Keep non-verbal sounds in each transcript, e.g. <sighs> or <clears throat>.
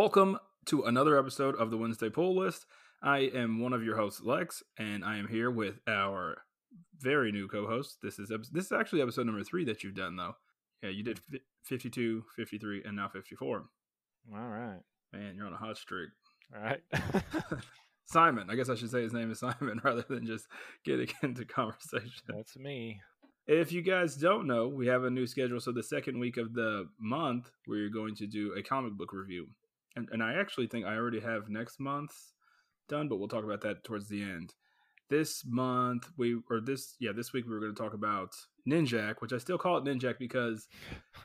Welcome to another episode of the Wednesday Pull List. I am one of your hosts, Lex, and I am here with our very new co-host. This is this is actually episode number three that you've done, though. Yeah, you did 52, 53, and now 54. All right. Man, you're on a hot streak. All right. <laughs> Simon. I guess I should say his name is Simon <laughs> rather than just getting <laughs> into conversation. That's me. If you guys don't know, we have a new schedule. So the second week of the month, we're going to do a comic book review and, and I actually think I already have next month's done, but we'll talk about that towards the end. This month we or this yeah this week we were going to talk about Ninjak, which I still call it Ninjak because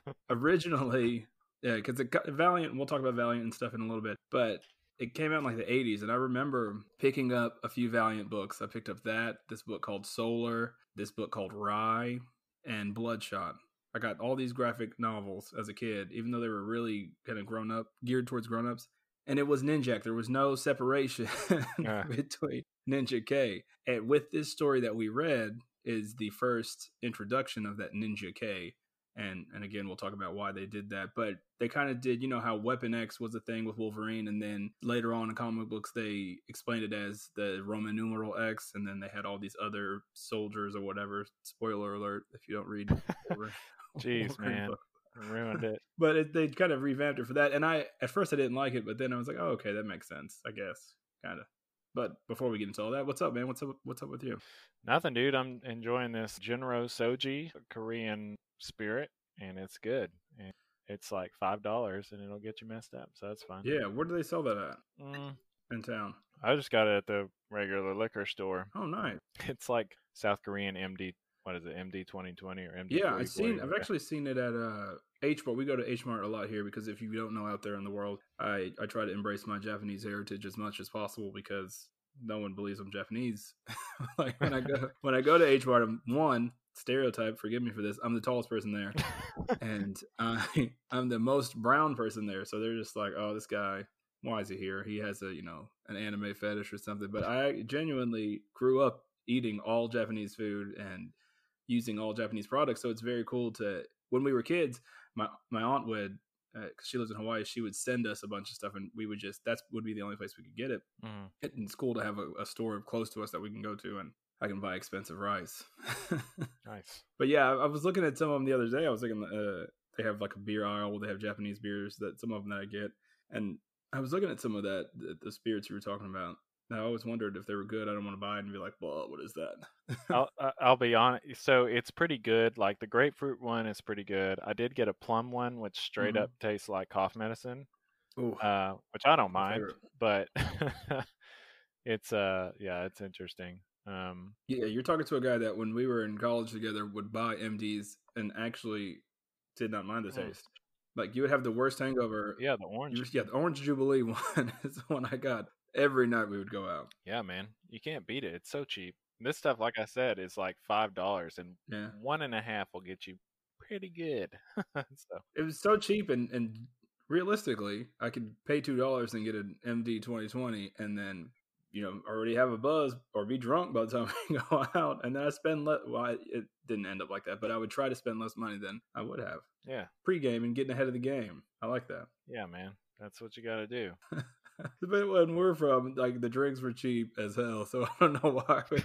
<laughs> originally yeah because Valiant we'll talk about Valiant and stuff in a little bit, but it came out in like the 80s and i remember picking up a few valiant books i picked up that this book called solar this book called Rai and bloodshot I got all these graphic novels as a kid, even though they were really kind of grown up, geared towards grown ups. And it was Ninjak. There was no separation <laughs> yeah. between Ninja K. And with this story that we read is the first introduction of that Ninja K and and again we'll talk about why they did that but they kind of did you know how weapon x was a thing with wolverine and then later on in comic books they explained it as the roman numeral x and then they had all these other soldiers or whatever spoiler alert if you don't read <laughs> jeez <laughs> man ruined it <laughs> but it, they kind of revamped it for that and i at first i didn't like it but then i was like oh okay that makes sense i guess kind of but before we get into all that, what's up, man? What's up? What's up with you? Nothing, dude. I'm enjoying this Jinro Soju Korean spirit, and it's good. And it's like five dollars, and it'll get you messed up, so that's fine. Yeah, where do they sell that at? Mm. In town. I just got it at the regular liquor store. Oh, nice. <laughs> It's like South Korean MD. What is it? MD twenty twenty or MD? Yeah, I've seen. I've actually seen it at uh H Mart. We go to H Mart a lot here because if you don't know out there in the world, I I try to embrace my Japanese heritage as much as possible because no one believes I'm Japanese. <laughs> like when I go <laughs> when I go to H Mart, I'm one stereotype. Forgive me for this. I'm the tallest person there, <laughs> and I I'm the most brown person there. So they're just like, oh, this guy. Why is he here? He has a you know an anime fetish or something. But I genuinely grew up eating all Japanese food and using all Japanese products. So it's very cool to when we were kids. My my aunt would because uh, she lives in Hawaii, she would send us a bunch of stuff, and we would just that would be the only place we could get it. Mm. It's cool to have a, a, store close to us that we can go to, and I can buy expensive rice. <laughs> nice. But yeah, I, I, was looking at some of them the other day. I was looking, uh, they have like a beer aisle. They have Japanese beers that some of them that I get, and I was looking at some of that the, the spirits you were talking about. I always wondered if they were good. I don't want to buy it and be like, "Well, what is that?" <laughs> I'll I'll be honest. So it's pretty good. Like the grapefruit one is pretty good. I did get a plum one, which straight mm-hmm. up tastes like cough medicine, uh, which I don't mind. But <laughs> it's uh, yeah, it's interesting. Um, yeah, you're talking to a guy that when we were in college together would buy MDs and actually did not mind the mm. taste. Like you would have the worst hangover. Yeah, the orange. yeah, the orange jubilee <laughs> one is the one I got every night. We would go out. Yeah, man, you can't beat it. It's so cheap. This stuff, like I said, is like five dollars, and yeah. one and a half will get you pretty good. <laughs> so it was so cheap, and and realistically, I could pay two dollars and get an MD twenty twenty, and then you know already have a buzz or be drunk by the time <laughs> we go out and then i spend less well it didn't end up like that but i would try to spend less money than i would have yeah pre-game and getting ahead of the game i like that yeah man that's what you got to do <laughs> <laughs> but when we're from, like the drinks were cheap as hell, so <laughs> I don't know why we,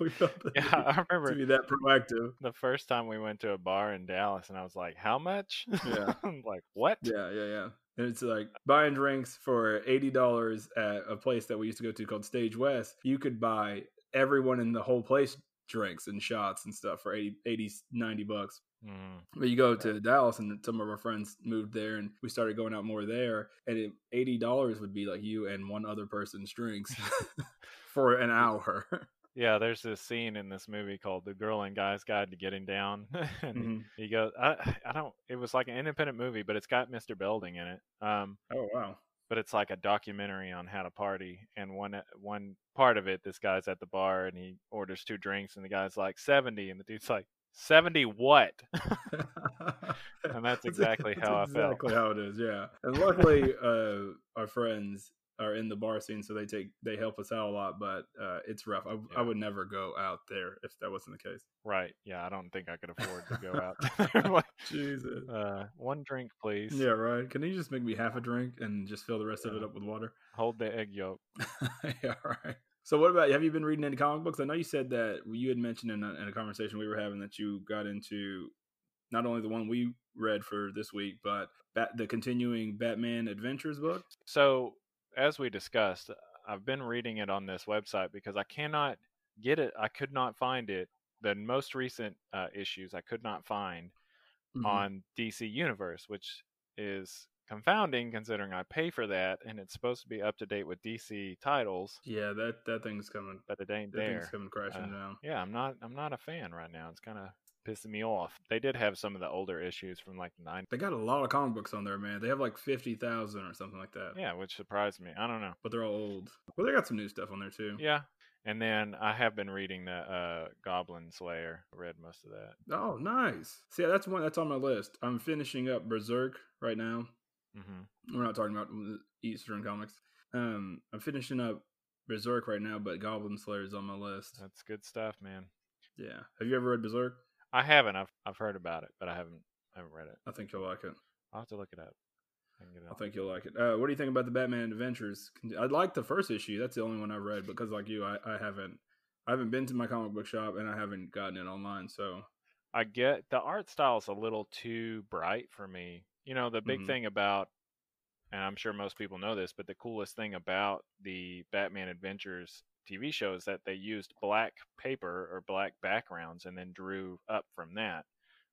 we <laughs> felt yeah, I remember to be that proactive. The first time we went to a bar in Dallas, and I was like, "How much?" Yeah, I'm like, "What?" Yeah, yeah, yeah. And it's like buying drinks for eighty dollars at a place that we used to go to called Stage West. You could buy everyone in the whole place drinks and shots and stuff for 80, 80 90 bucks. Mm. But you go to Dallas, and some of our friends moved there, and we started going out more there. And it, eighty dollars would be like you and one other person's drinks <laughs> for an hour. <laughs> Yeah, there's this scene in this movie called "The Girl and Guy's Guide to Getting Down," <laughs> and mm-hmm. he goes, I, "I don't." It was like an independent movie, but it's got Mr. Belding in it. Um, oh wow! But it's like a documentary on how to party, and one one part of it, this guy's at the bar and he orders two drinks, and the guy's like seventy, and the dude's like, 70 what? <laughs> and that's exactly that's how exactly I felt. Exactly how it is, yeah. And <laughs> luckily, uh, our friends are in the bar scene, so they take they help us out a lot. But uh, it's rough. I, yeah. I would never go out there if that wasn't the case. Right? Yeah, I don't think I could afford to go out. <laughs> like, Jesus. Uh, one drink, please. Yeah, right. Can you just make me half a drink and just fill the rest yeah. of it up with water? Hold the egg yolk. yeah, right. So, what about have you been reading any comic books? I know you said that you had mentioned in a, in a conversation we were having that you got into not only the one we read for this week, but bat- the continuing Batman Adventures book. So, as we discussed, I've been reading it on this website because I cannot get it. I could not find it. The most recent uh, issues I could not find mm-hmm. on DC Universe, which is confounding considering I pay for that and it's supposed to be up to date with DC titles. Yeah, that that thing's coming. But it ain't that there. Thing's coming crashing uh, down. Yeah, I'm not. I'm not a fan right now. It's kind of pissing me off. They did have some of the older issues from like the 90s. They got a lot of comic books on there, man. They have like 50,000 or something like that. Yeah, which surprised me. I don't know. But they're all old. Well, they got some new stuff on there too. Yeah. And then I have been reading the uh, Goblin Slayer. read most of that. Oh, nice. See, that's one that's on my list. I'm finishing up Berserk right now. Mm-hmm. We're not talking about Eastern comics. Um, I'm finishing up Berserk right now, but Goblin Slayer is on my list. That's good stuff, man. Yeah. Have you ever read Berserk? I haven't. I've I've heard about it, but I haven't I haven't read it. I think you'll like it. I'll have to look it up. I, I think you'll like it. Uh, what do you think about the Batman Adventures? I like the first issue. That's the only one I've read because, like you, I, I haven't I haven't been to my comic book shop and I haven't gotten it online. So I get the art style is a little too bright for me. You know, the big mm-hmm. thing about, and I'm sure most people know this, but the coolest thing about the Batman Adventures TV show is that they used black paper or black backgrounds and then drew up from that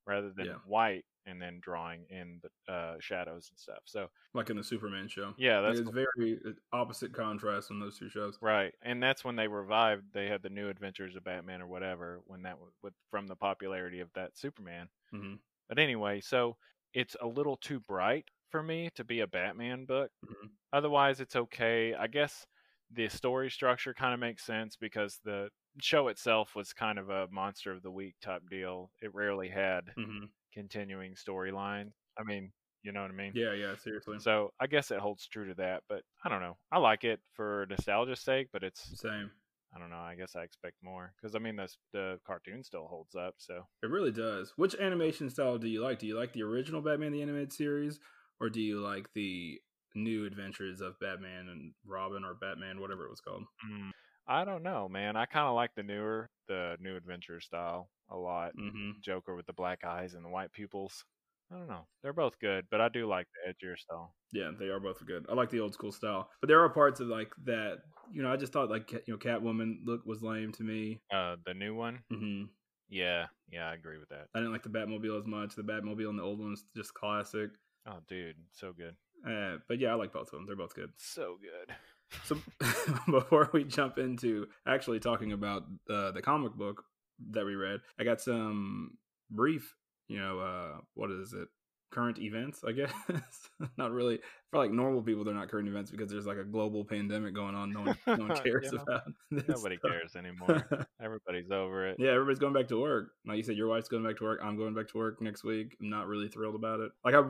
rather than yeah. white and then drawing in the uh, shadows and stuff. So, like in the Superman show, yeah, that's it's very uh, opposite contrast on those two shows, right? And that's when they revived. They had the New Adventures of Batman or whatever when that was with, from the popularity of that Superman. Mm-hmm. But anyway, so it's a little too bright for me to be a Batman book. Mm-hmm. Otherwise, it's okay. I guess the story structure kind of makes sense because the show itself was kind of a monster of the week type deal. It rarely had mm-hmm. continuing storyline. I mean, you know what I mean? Yeah, yeah, seriously. So I guess it holds true to that, but I don't know. I like it for nostalgia's sake, but it's same. I don't know. I guess I expect more because I mean the the cartoon still holds up. So it really does. Which animation style do you like? Do you like the original Batman the animated series, or do you like the new adventures of Batman and Robin or Batman, whatever it was called. Mm, I don't know, man. I kind of like the newer, the new adventure style a lot. Mm-hmm. Joker with the black eyes and the white pupils. I don't know. They're both good, but I do like the edgier style. Yeah, they are both good. I like the old school style, but there are parts of like that. You know, I just thought like you know Catwoman look was lame to me. Uh, the new one. Mm-hmm. Yeah, yeah, I agree with that. I didn't like the Batmobile as much. The Batmobile and the old one's just classic. Oh, dude, so good. Uh, but yeah, I like both of them. They're both good. So good. So <laughs> <laughs> before we jump into actually talking about uh, the comic book that we read, I got some brief, you know, uh, what is it? Current events, I guess. <laughs> not really for like normal people. They're not current events because there's like a global pandemic going on. No one, <laughs> no one cares yeah. about. <laughs> Nobody stuff. cares anymore. Everybody's over it. Yeah, everybody's going back to work. Like you said, your wife's going back to work. I'm going back to work next week. I'm not really thrilled about it. Like I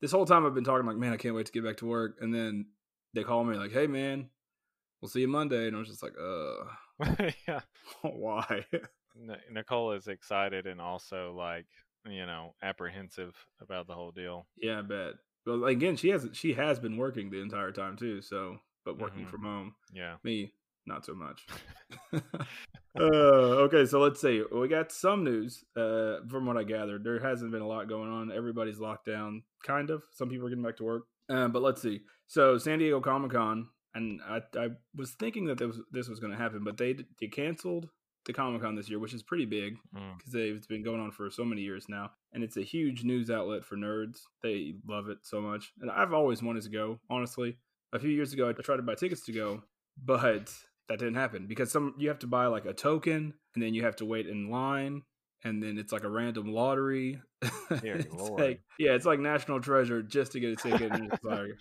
this whole time I've been talking like, man, I can't wait to get back to work. And then they call me like, hey, man, we'll see you Monday. And I was just like, uh, yeah, why? Nicole is excited and also like, you know, apprehensive about the whole deal. Yeah, I bet. But again, she has she has been working the entire time too. So, but working mm-hmm. from home. Yeah, me not so much. <laughs> <laughs> uh, okay, so let's see. We got some news uh, from what I gathered. There hasn't been a lot going on. Everybody's locked down, kind of. Some people are getting back to work. Uh, but let's see. So San Diego Comic Con, and I, I was thinking that this was, this was going to happen, but they they canceled the Comic Con this year, which is pretty big because mm. it's been going on for so many years now, and it's a huge news outlet for nerds. They love it so much, and I've always wanted to go. Honestly, a few years ago, I tried to buy tickets to go, but that didn't happen because some you have to buy like a token and then you have to wait in line and then it's like a random lottery. <laughs> it's like yeah, it's like national treasure just to get a ticket. and it's <laughs> like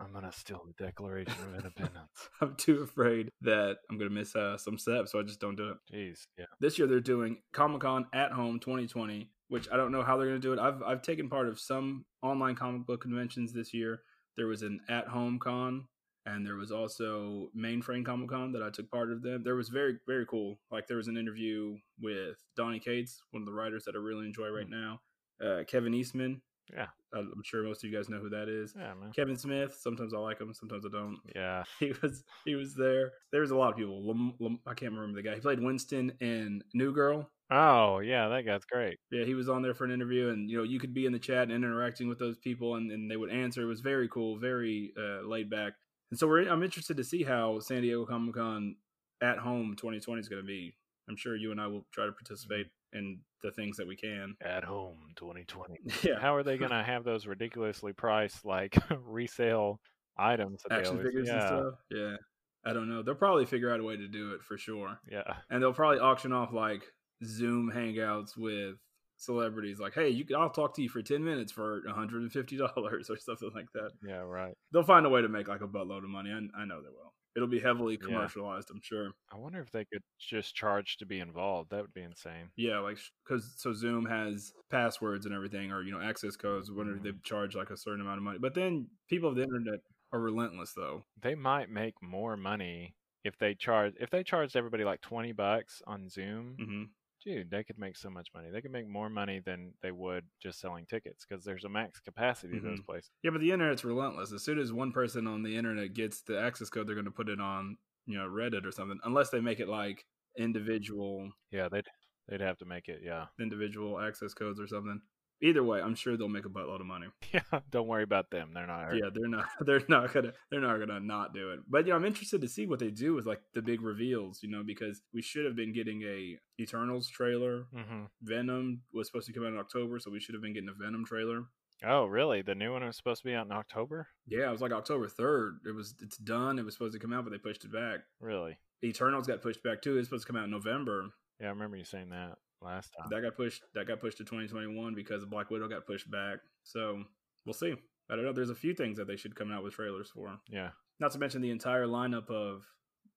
I'm gonna steal the Declaration of Independence. <laughs> I'm too afraid that I'm gonna miss uh, some steps, so I just don't do it. Jeez, yeah. This year they're doing Comic Con at Home 2020, which I don't know how they're gonna do it. I've I've taken part of some online comic book conventions this year. There was an at home con and there was also Mainframe Comic Con that I took part of them. There was very very cool. Like there was an interview with Donny Cates, one of the writers that I really enjoy right now. Uh, Kevin Eastman. Yeah, I'm sure most of you guys know who that is. Yeah, man. Kevin Smith. Sometimes I like him, sometimes I don't. Yeah, <laughs> he was he was there. There was a lot of people. Lam, Lam, I can't remember the guy. He played Winston in New Girl. Oh yeah, that guy's great. Yeah, he was on there for an interview, and you know you could be in the chat and interacting with those people, and, and they would answer. It was very cool, very uh, laid back. And so we're, I'm interested to see how San Diego Comic Con at home 2020 is going to be. I'm sure you and I will try to participate in the things that we can at home 2020. <laughs> Yeah. How are they to <laughs> have those ridiculously priced like <laughs> resale items? Action figures yeah. and stuff. Yeah. I don't know. They'll probably figure out a way to do it for sure. Yeah. And they'll probably auction off like Zoom hangouts with celebrities like, hey, you can, I'll talk to you for 10 minutes for $150 or something like that. Yeah, right. They'll find a way to make like a buttload of money. I, I know they will. It'll be heavily commercialized, yeah. I'm sure. I wonder if they could just charge to be involved. That would be insane. Yeah, like because so Zoom has passwords and everything, or you know access codes. Whenever mm-hmm. they charge like a certain amount of money, but then people of the internet are relentless, though. They might make more money if they charge if they charged everybody like twenty bucks on Zoom. Mm-hmm dude, they could make so much money. They could make more money than they would just selling tickets because there's a max capacity mm-hmm. to those places. Yeah, but the internet's relentless. As soon as one person on the internet gets the access code, they're going to put it on, you know, Reddit or something, unless they make it like individual. Yeah, they'd they'd have to make it. Yeah, individual access codes or something either way, I'm sure they'll make a buttload of money. <laughs> Yeah, don't worry about them. They're not. Yeah, they're not. <laughs> They're not gonna. They're not gonna not do it. But yeah, I'm interested to see what they do with like the big reveals. You know, because we should have been getting a Eternals trailer. Mm-hmm. Venom was supposed to come out in October, so we should have been getting a Venom trailer. Oh, really? The new one was supposed to be out in October? Yeah, it was like October third. It was. It's done. It was supposed to come out, but they pushed it back. Really? Eternals got pushed back too. It's supposed to come out in November. Yeah, I remember you saying that last time. That got pushed. That got pushed to 2021 because Black Widow got pushed back. So we'll see. I don't know. There's a few things that they should come out with trailers for. Yeah. Not to mention the entire lineup of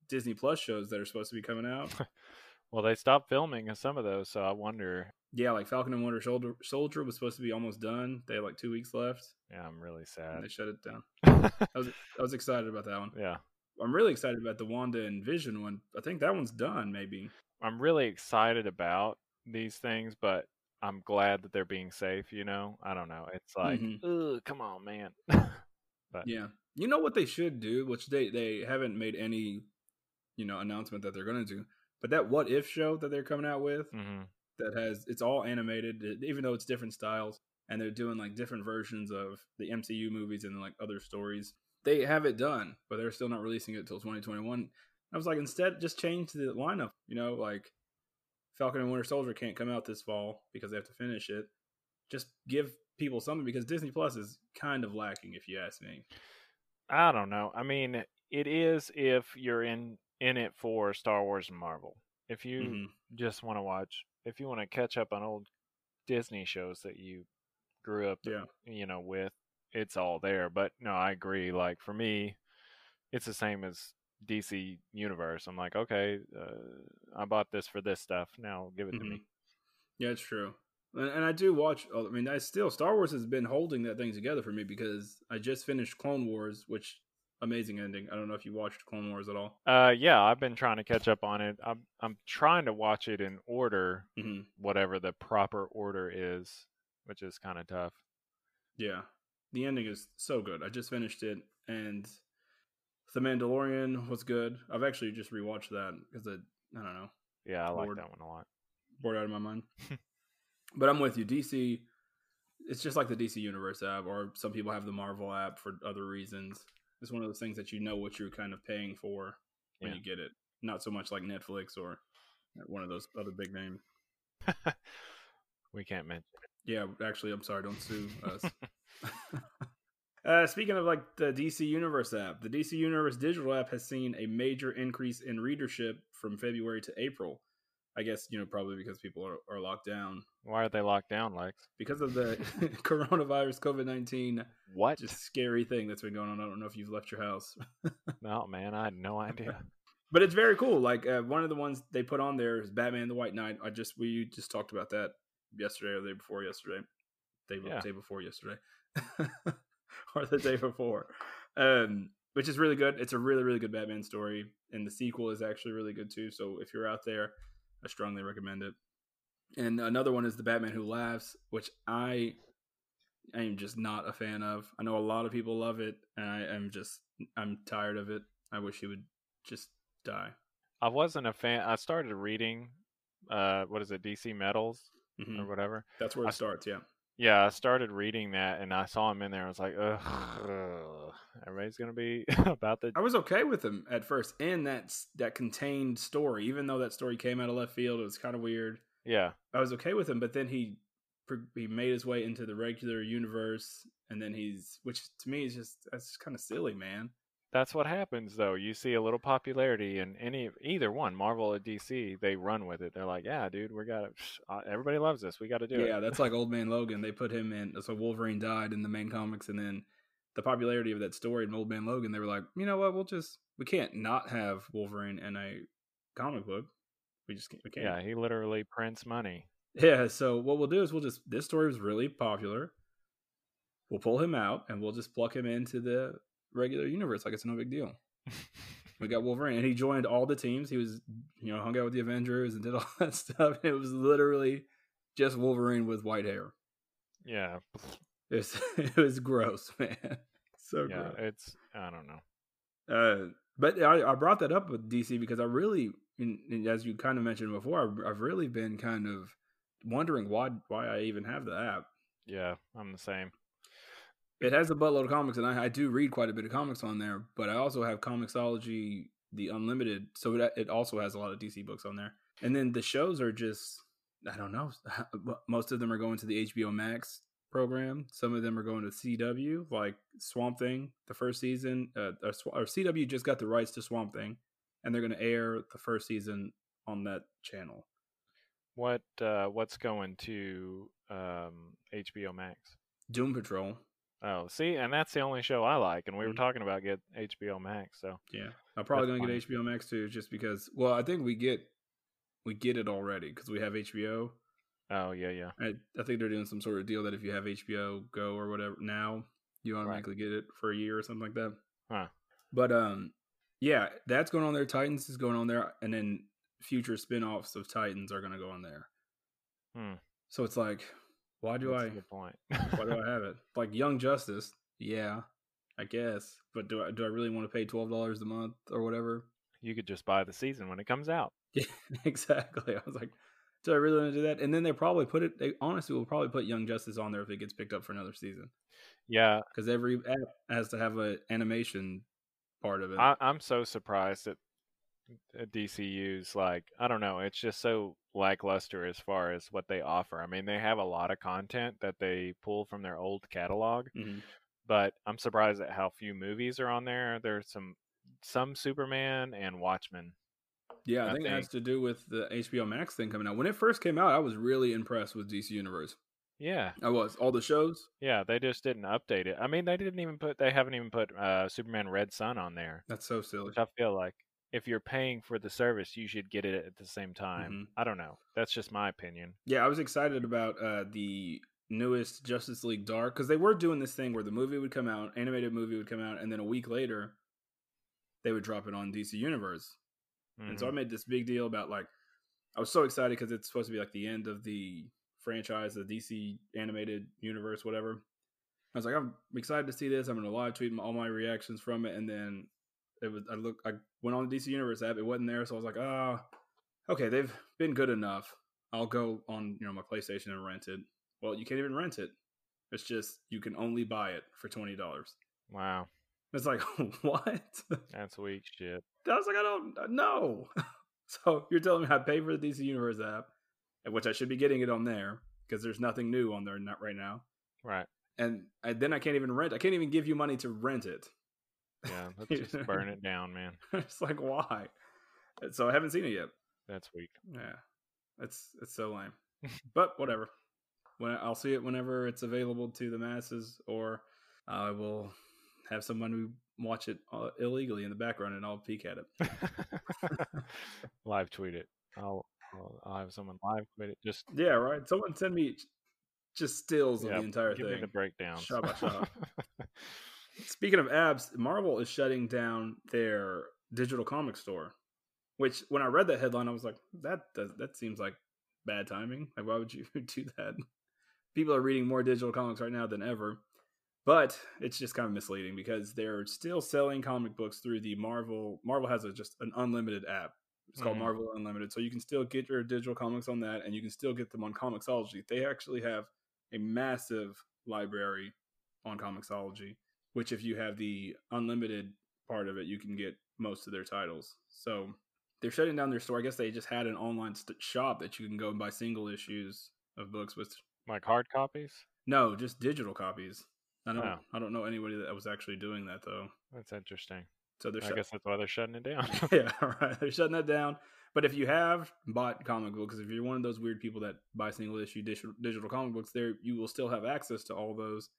Disney Plus shows that are supposed to be coming out. <laughs> well, they stopped filming some of those, so I wonder. Yeah, like Falcon and Winter Soldier, Soldier was supposed to be almost done. They had like two weeks left. Yeah, I'm really sad. they shut it down. <laughs> I was I was excited about that one. Yeah. I'm really excited about the Wanda and Vision one. I think that one's done, maybe. I'm really excited about these things, but I'm glad that they're being safe. You know, I don't know. It's like, mm-hmm. come on, man. <laughs> but yeah, you know what they should do, which they they haven't made any, you know, announcement that they're going to do. But that what if show that they're coming out with mm-hmm. that has it's all animated, even though it's different styles, and they're doing like different versions of the MCU movies and like other stories. They have it done, but they're still not releasing it till 2021. I was like, instead, just change the lineup. You know, like Falcon and Winter Soldier can't come out this fall because they have to finish it. Just give people something because Disney Plus is kind of lacking, if you ask me. I don't know. I mean, it is if you're in in it for Star Wars and Marvel. If you mm-hmm. just want to watch, if you want to catch up on old Disney shows that you grew up, yeah. you know, with, it's all there. But no, I agree. Like for me, it's the same as DC universe. I'm like, okay, uh, I bought this for this stuff. Now give it mm-hmm. to me. Yeah, it's true. And, and, I do watch. I mean, I still Star Wars has been holding that thing together for me because I just finished Clone Wars, which amazing ending. I don't know if you watched Clone Wars at all. Uh, yeah, I've been trying to catch up on it. I'm I'm trying to watch it in order, mm-hmm. whatever the proper order is, which is kind of tough. Yeah, the ending is so good. I just finished it, and the Mandalorian was good. I've actually just rewatched that because I, I don't know. Yeah, I bored, like that one a lot. Bored out of my mind. <laughs> but I'm with you. DC, it's just like the DC Universe app, or some people have the Marvel app for other reasons. It's one of those things that you know what you're kind of paying for when yeah. you get it. Not so much like Netflix or one of those other big names. <laughs> we can't mention it. Yeah, actually, I'm sorry. Don't sue <laughs> us. Uh, speaking of like the DC Universe app, the DC Universe digital app has seen a major increase in readership from February to April. I guess you know probably because people are, are locked down. Why are they locked down, Lex? Because of the <laughs> coronavirus, COVID nineteen. What? Just scary thing that's been going on. I don't know if you've left your house. <laughs> no, man, I had no idea. but it's very cool. Like uh, one of the ones they put on there is Batman: The White Knight. I just we just talked about that yesterday or the day before yesterday. Day, yeah. day before yesterday. <laughs> <laughs> or the day before. Um, which is really good. It's a really really good Batman story, and the sequel is actually really good too. So if you're out there, I strongly recommend it. And another one is the Batman Who Laughs, which I I am just not a fan of. I know a lot of people love it, and I am just I'm tired of it. I wish he would just die. I wasn't a fan. I started reading, uh, what is it, DC Metals mm-hmm. or whatever. That's where it I, starts. Yeah. Yeah, I started reading that, and I saw him in there. I was like, ugh, everybody's gonna be <laughs> about the. I was okay with him at first in that that contained story, even though that story came out of left field. It was kind of weird. Yeah, I was okay with him, but then he he made his way into the regular universe, and then he's, which to me is just that's kind of silly, man. That's what happens, though. You see a little popularity in any either one, Marvel or DC. They run with it. They're like, "Yeah, dude, we got it. Uh, everybody loves this. We got to do yeah, it." Yeah, that's like Old Man Logan. They put him in. So Wolverine died in the main comics, and then the popularity of that story in Old Man Logan, they were like, you know what? We'll just we can't not have Wolverine in a comic book. We just can't. We can't. Yeah, he literally prints money. Yeah. So what we'll do is we'll just this story was really popular. We'll pull him out and we'll just pluck him into the regular universe like it's no big deal. <laughs> we got Wolverine, and he joined all the teams. He was, you know, hung out with the Avengers and did all <laughs> that stuff. It was literally just Wolverine with white hair. Yeah, it was, <laughs> it was gross, man. So yeah, gross. it's I don't know. Uh, but I, I brought that up with DC because I really, as you kind of mentioned before, I've, I've really been kind of wondering why why I even have the app. Yeah, I'm the same. It has a buttload of comics, and I, I, do read quite a bit of comics on there. But I also have Comixology, the Unlimited, so it, it also has a lot of DC books on there. And then the shows are just I don't know. <laughs> Most of them are going to the HBO Max program. Some of them are going to CW, like Swamp Thing, the first season. Uh, or, CW just got the rights to Swamp Thing, and they're going to air the first season on that channel. What uh, what's going to um, HBO Max? Doom Patrol. Oh, see, and that's the only show I like, and we were mm-hmm. talking about get HBO Max. So yeah, I'm probably gonna get HBO Max too, just because. Well, I think we get we get it already because we have HBO. Oh yeah, yeah. I, I, think they're doing some sort of deal that if you have HBO Go or whatever now, you automatically right. get it for a year or something like that. Huh. But um, yeah, that's going on there. Titans is going on there, and then future spin-offs of Titans are gonna go on there. Hmm. So it's like why do That's I? Good point. why do I have it? <laughs> Like Young Justice, yeah, I guess. But do I do I really want to pay twelve dollars a month or whatever? You could just buy the season when it comes out. <laughs> Yeah, exactly. I was like, do I really want to do that? And then they probably put it. They honestly will probably put Young Justice on there if it gets picked up for another season. Yeah, because every app has to have an animation part of it. I, I'm so surprised that DCU's like I don't know. It's just so lackluster as far as what they offer. I mean, they have a lot of content that they pull from their old catalog, mm-hmm. but I'm surprised at how few movies are on there. There's some some Superman and Watchmen. Yeah, I, I think, think it has to do with the HBO Max thing coming out. When it first came out, I was really impressed with DC Universe. Yeah, I was all the shows. Yeah, they just didn't update it. I mean, they didn't even put. They haven't even put uh, Superman Red Sun on there. That's so silly. Which I feel like if you're paying for the service, you should get it at the same time. Mm-hmm. I don't know. That's just my opinion. Yeah, I was excited about uh, the newest Justice League Dark because they were doing this thing where the movie would come out, animated movie would come out, and then a week later they would drop it on DC Universe. Mm-hmm. And so I mm-hmm. made this big deal about like I was so excited because it's supposed to be like the end of the franchise, the DC animated universe, whatever. I was like, I'm excited to see this. I'm going to live tweet all my reactions from it, and then it was I look I went on the DC Universe app. It wasn't there, so I was like, ah, oh, okay, they've been good enough. I'll go on you know my PlayStation and rent it. Well, you can't even rent it. It's just you can only buy it for twenty dollars. Wow. It's like <laughs> what? That's weak shit. I was like, I don't know. <laughs> so you're telling me I pay for the DC Universe app, which I should be getting it on there because there's nothing new on there not right now. Right. And I, then I can't even rent. I can't even give you money to rent it. Yeah, <laughs> let's just burn it down, man. <laughs> it's like why? So I haven't seen it yet. That's weak. Yeah, it's it's so lame. but whatever. When I'll see it whenever it's available to the masses, or I will have someone who watch it uh, illegally in the background, and I'll peek at it. <laughs> live tweet it. I'll, I'll, I'll have someone live tweet it. Just yeah, right. Someone send me just stills yeah, of the entire give thing. Give me the breakdown. Shot by shot. Speaking of apps, Marvel is shutting down their digital comic store. Which, when I read that headline, I was like, "That does that seems like bad timing. Like, why would you <laughs> do that?" People are reading more digital comics right now than ever, but it's just kind of misleading because they're still selling comic books through the Marvel. Marvel has a, just an unlimited app. It's called mm. Marvel Unlimited, so you can still get your digital comics on that, and you can still get them on Comixology. They actually have a massive library on Comixology which if you have the unlimited part of it, you can get most of their titles. So they're shutting down their store. I guess they just had an online st- shop that you can go and buy single issues of books with like hard copies. No, just digital copies. I don't. Oh. I don't know anybody that was actually doing that though. That's interesting. So they're. I guess that's why they're shutting it down. <laughs> yeah, <laughs> right. They're shutting that down. But if you have bought comic books, if you're one of those weird people that buy single issue digital, digital comic books, there you will still have access to all those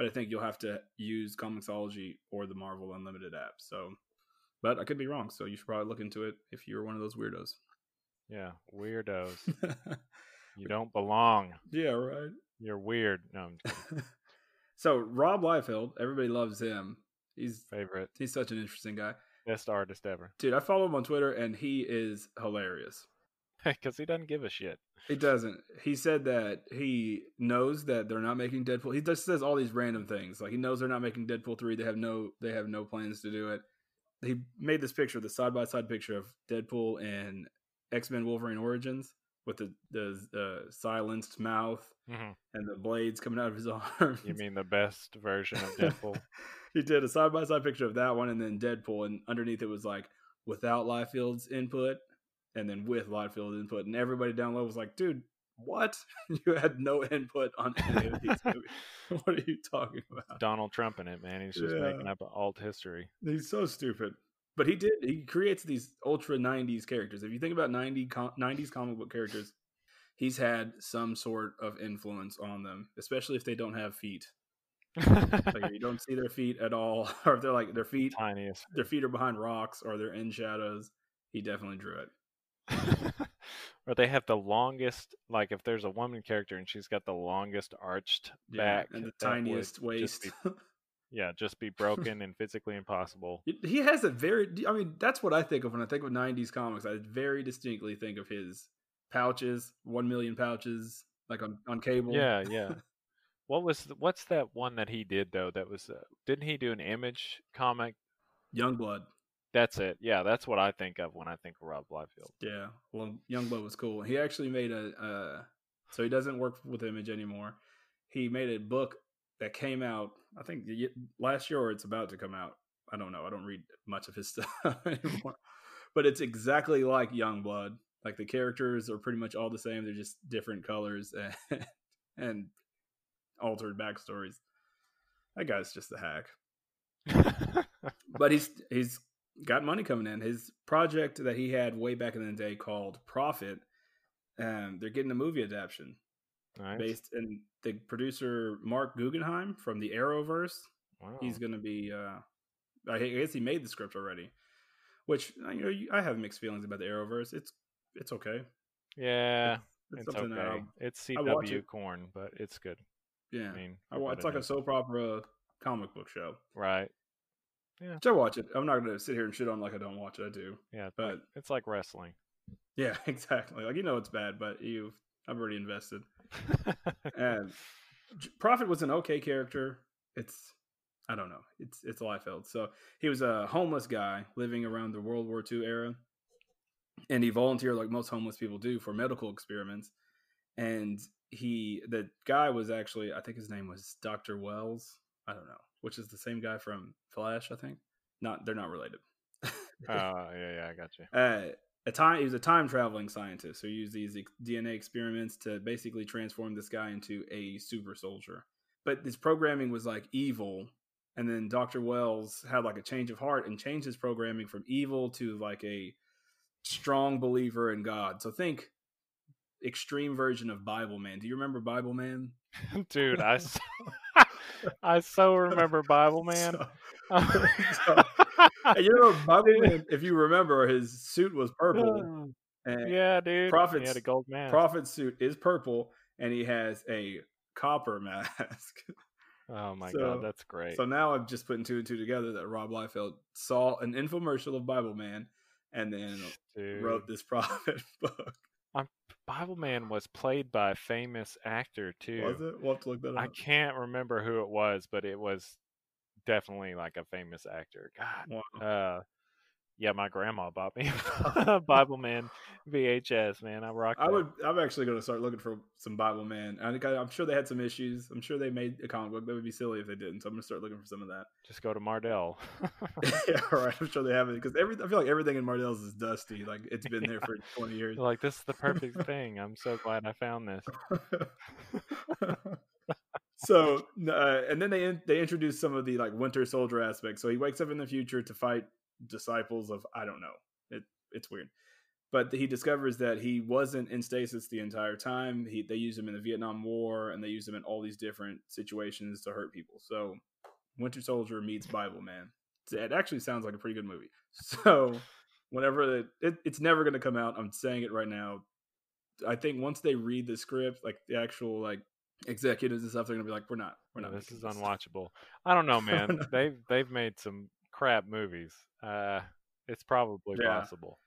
but I think you'll have to use Comixology or the Marvel Unlimited app. So, but I could be wrong. So you should probably look into it if you're one of those weirdos. Yeah, weirdos. <laughs> you don't belong. Yeah, right. You're weird. No. <laughs> so Rob Liefeld, everybody loves him. He's favorite. He's such an interesting guy. Best artist ever. Dude, I follow him on Twitter and he is hilarious. <laughs> Because he doesn't give a shit. He doesn't. He said that he knows that they're not making Deadpool. He just says all these random things. Like he knows they're not making Deadpool three. They have no. They have no plans to do it. He made this picture, the side by side picture of Deadpool and X Men Wolverine Origins with the the uh, silenced mouth mm-hmm. and the blades coming out of his <laughs> arms. You mean the best version of Deadpool? <laughs> he did a side by side picture of that one and then Deadpool, and underneath it was like without Liefeld's input and then with Liefeld input, and everybody down low was like, "Dude, what? <laughs> you had no input on any of these <laughs> movies. <laughs> what are you talking about?" Donald Trump in it, man. He's just yeah. making up alt history. He's so stupid. But he did. He creates these ultra '90s characters. If you think about 90 '90s comic book characters, he's had some sort of influence on them, especially if they don't have feet. like you don't see their feet at all, or if they're like their feet tiniest, their feet are behind rocks or they're in shadows. He definitely drew it. <laughs> or they have the longest like if there's a woman character and she's got the longest arched yeah, back and the tiniest waist just be, <laughs> yeah just be broken and physically impossible. He has a very i mean that's what i think of when i think of 90s comics i very distinctly think of his pouches 1 million pouches like on, on cable. Yeah yeah. <laughs> What was what's that one that he did though that was uh, didn't he do an image comic? Youngblood that's it. Yeah, that's what I think of when I think of Rob Liefeld. Yeah, well, Youngblood was cool. He actually made a, uh, so he doesn't work with Image anymore. He made a book that came out, I think last year or it's about to come out. I don't know. I don't read much of his <laughs> stuff anymore, but it's exactly like Youngblood. Like the characters are pretty much all the same. They're just different colors and, <laughs> and altered backstories. That guy's just a hack. <laughs> but he's he's got money coming in. His project that he had way back in the day called Prophet, and they're getting a movie adaptation. Based and the producer Marc Guggenheim from the Arrowverse, wow. he's going to be. Uh, I guess he made the script already, which uh, you know I have mixed feelings about the Arrowverse. It's it's okay. Yeah, it's, it's, it's okay. It's CW it. corn, but it's good. Yeah, I mean, I, it's like a soap opera comic book show. Right. Yeah. So watch it. I'm not going to sit here and shit on like I don't watch it. I do. Yeah, but it's like wrestling. Yeah, <laughs> exactly. Like you know it's bad, but you I've already invested. <laughs> and Prophet was an okay character. It's I don't know. It's it's Liefeld. So he was a homeless guy living around the World War II era, and he volunteered like most homeless people do for medical experiments. And he the guy was actually I think his name was Doctor Wells. I don't know which is the same guy from Flash, I think. Not they're not related. Oh <laughs> uh, yeah, yeah, I got you. Uh, a time he was a time traveling scientist who used these DNA experiments to basically transform this guy into a super soldier. But his programming was like evil, and then Doctor Wells had like a change of heart and changed his programming from evil to like a strong believer in God. So think extreme version of Bible Man. Do you remember Bible Man? <laughs> Dude, I <laughs> I <laughs> so remember Bible Man. So, <laughs> so, <laughs> you know, Bible Man, if you remember, his suit was purple. And yeah, dude. Prophet's, he had a gold mask. Prophet's suit is purple, and he has a copper mask. Oh my so, god, that's great. So now I'm just putting two and two together that Rob Liefeld saw an infomercial of Bible Man and then Dude. wrote this prophet book. Um, Bible Man was played by a famous actor too. Was it? We'll have to look that up. I can't remember who it was, but it was definitely like a famous actor. God, wow. uh, yeah, my grandma bought me <laughs> Bible Man VHS. Man, I rock. I would. I'm actually going to start looking for some Bible Man. I am sure they had some issues. I'm sure they made a comic book. That would be silly if they didn't. So I'm going to start looking for some of that. Just go to Mardel. <laughs> yeah, right. I'm sure they have it because every. I feel like everything in Mardel's is dusty. Like it's been there for <laughs> 20 years. like this is the perfect thing. I'm so glad I found this. so uh, and then they they introduce some of the like Winter Soldier aspects. So he wakes up in the future to fight disciples of I don't know. It it's weird. But he discovers that he wasn't in stasis the entire time. He they used him in the Vietnam War and they used him in all these different situations to hurt people. So Winter Soldier meets Bible Man. It actually sounds like a pretty good movie. <laughs> So whenever it, it it's never going to come out. I'm saying it right now. I think once they read the script, like the actual like executives and stuff, they're gonna be like, "We're not, we're not." this is this. unwatchable. I don't know, <laughs> man. they've they've made some crap movies. Uh, it's probably yeah, possible.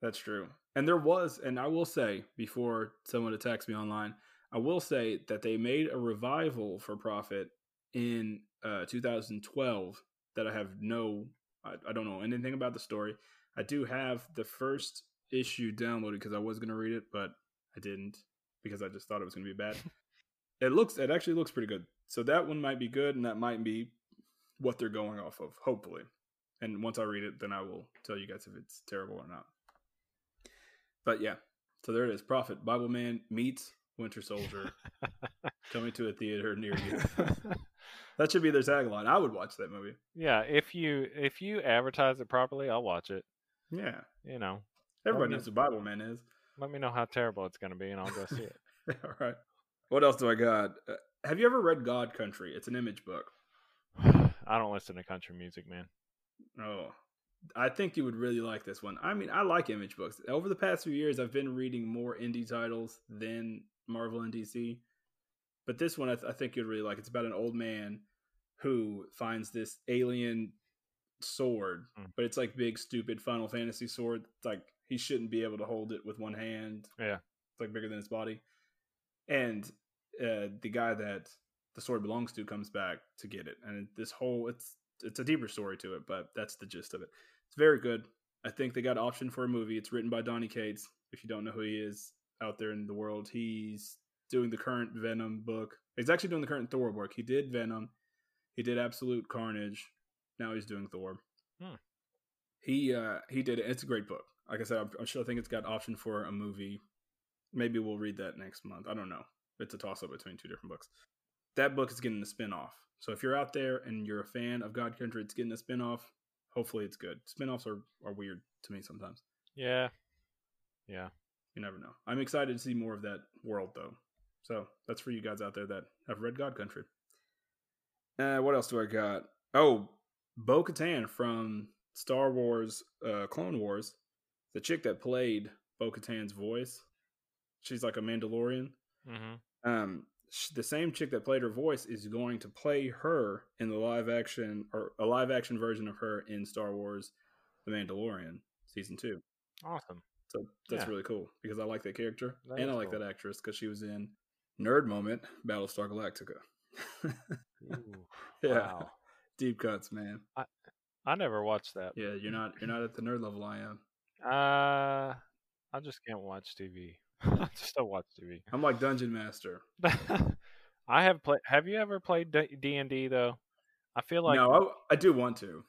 That's true. And there was, and I will say before someone attacks me online, I will say that they made a revival for Prophet in uh, 2012 that I have no, I, I don't know anything about the story. I do have the first issue downloaded because I was going to read it, but I didn't because I just thought it was going to be bad. <laughs> it looks, it actually looks pretty good. So that one might be good, and that might be what they're going off of. Hopefully, and once I read it, then I will tell you guys if it's terrible or not. But yeah, so there it is. Prophet Bible Man meets Winter Soldier <laughs> coming to a theater near you. <laughs> that should be their tagline. I would watch that movie. Yeah, if you if you advertise it properly, I'll watch it. Yeah, you know, everybody knows who Bible Man is. Let me know how terrible it's going to be, and I'll go see it. <laughs> All right. What else do I got? Uh, have you ever read God Country? It's an image book. I don't listen to country music, man. Oh, I think you would really like this one. I mean, I like image books. Over the past few years, I've been reading more indie titles than Marvel and DC. But this one, I, th- I think you'd really like. It's about an old man who finds this alien sword, mm. but it's like big, stupid Final Fantasy sword. It's like he shouldn't be able to hold it with one hand. Yeah, it's like bigger than his body. And uh, the guy that the story belongs to comes back to get it, and this whole it's it's a deeper story to it, but that's the gist of it. It's very good. I think they got option for a movie. It's written by Donny Cates. If you don't know who he is out there in the world, he's doing the current Venom book. He's actually doing the current Thor book. He did Venom. He did Absolute Carnage. Now he's doing Thor. Hmm. He uh he did it. It's a great book. Like I said, I'm, I'm sure I think it's got option for a movie. Maybe we'll read that next month. I don't know. It's a toss up between two different books that book is getting a spinoff. So if you're out there and you're a fan of God Country, it's getting a spinoff. Hopefully it's good. Spinoffs are, are weird to me sometimes. Yeah. Yeah. You never know. I'm excited to see more of that world though. So that's for you guys out there that have read God Country. Uh, what else do I got? Oh, Bo Katan from Star Wars uh, Clone Wars, the chick that played Bo Katan's voice. She's like a Mandalorian. Mm-hmm. Um, the same chick that played her voice is going to play her in the live action or a live action version of her in Star Wars The Mandalorian season 2. Awesome. So that's yeah. really cool because I like that character that and I like cool. that actress because she was in Nerd Moment Battlestar Galactica. Ooh, <laughs> yeah. Wow. Deep cuts, man. I I never watched that. Yeah, you're not you're not at the nerd level I am. Uh I just can't watch TV. I <laughs> <laughs> just don't watch TV. I'm like Dungeon Master. <laughs> I have played. Have you ever played D and D though? I feel like no. I, I do want to.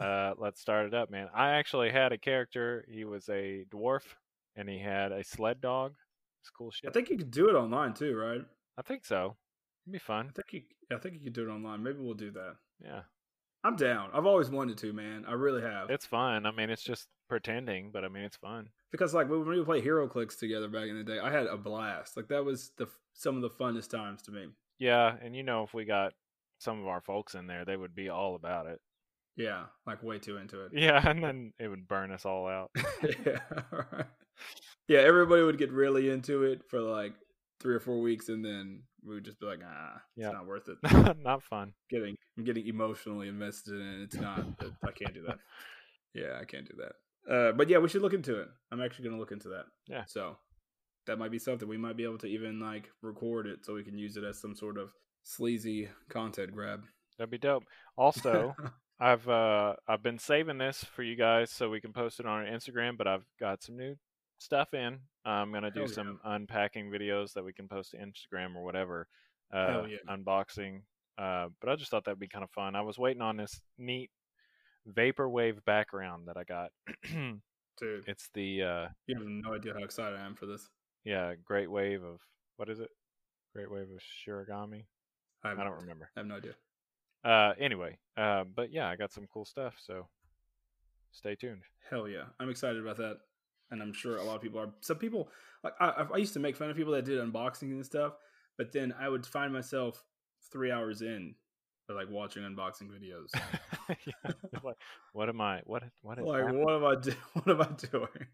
uh, let's start it up, man. I actually had a character. He was a dwarf, and he had a sled dog. It's cool shit. I think you could do it online too, right? I think so. It'd be fun. I think you. I think you could do it online. Maybe we'll do that. Yeah. I'm down. I've always wanted to, man. I really have. It's fun. I mean, it's just pretending, but I mean, it's fun. Because like when we would play Clicks together back in the day, I had a blast. Like that was the some of the funnest times to me. Yeah, and you know, if we got some of our folks in there, they would be all about it. Yeah, like way too into it. Yeah, <laughs> and then it would burn us all out. <laughs> yeah, right. yeah. Everybody would get really into it for like three or four weeks, and then we would just be like, ah, yeah. it's not worth it. <laughs> not fun. Getting I'm getting emotionally invested in it. It's not. I can't do that. Yeah, I can't do that. Uh, but yeah, we should look into it. I'm actually going to look into that. Yeah. So that might be something we might be able to even like record it so we can use it as some sort of sleazy content grab. That'd be dope. Also, <laughs> I've uh I've been saving this for you guys so we can post it on our Instagram, but I've got some new stuff in. I'm gonna do Hell some yeah. unpacking videos that we can post to Instagram or whatever. Uh, yeah. unboxing. Uh, but I just thought that'd be kind of fun. I was waiting on this neat vaporwave background that I got. <clears throat> Dude, it's the uh, you have no idea how excited I am for this. Yeah, Great Wave of what is it? Great Wave of Shirogami. I, I don't remember. I have no idea. Uh, anyway, uh, but yeah, I got some cool stuff. So stay tuned. Hell yeah, I'm excited about that, and I'm sure a lot of people are. Some people, like I, I used to make fun of people that did unboxing and stuff, but then I would find myself three hours in like watching unboxing videos. <laughs> yeah. Like, what am I? What? What? like, happening? what am I? Do- <laughs> what am I doing?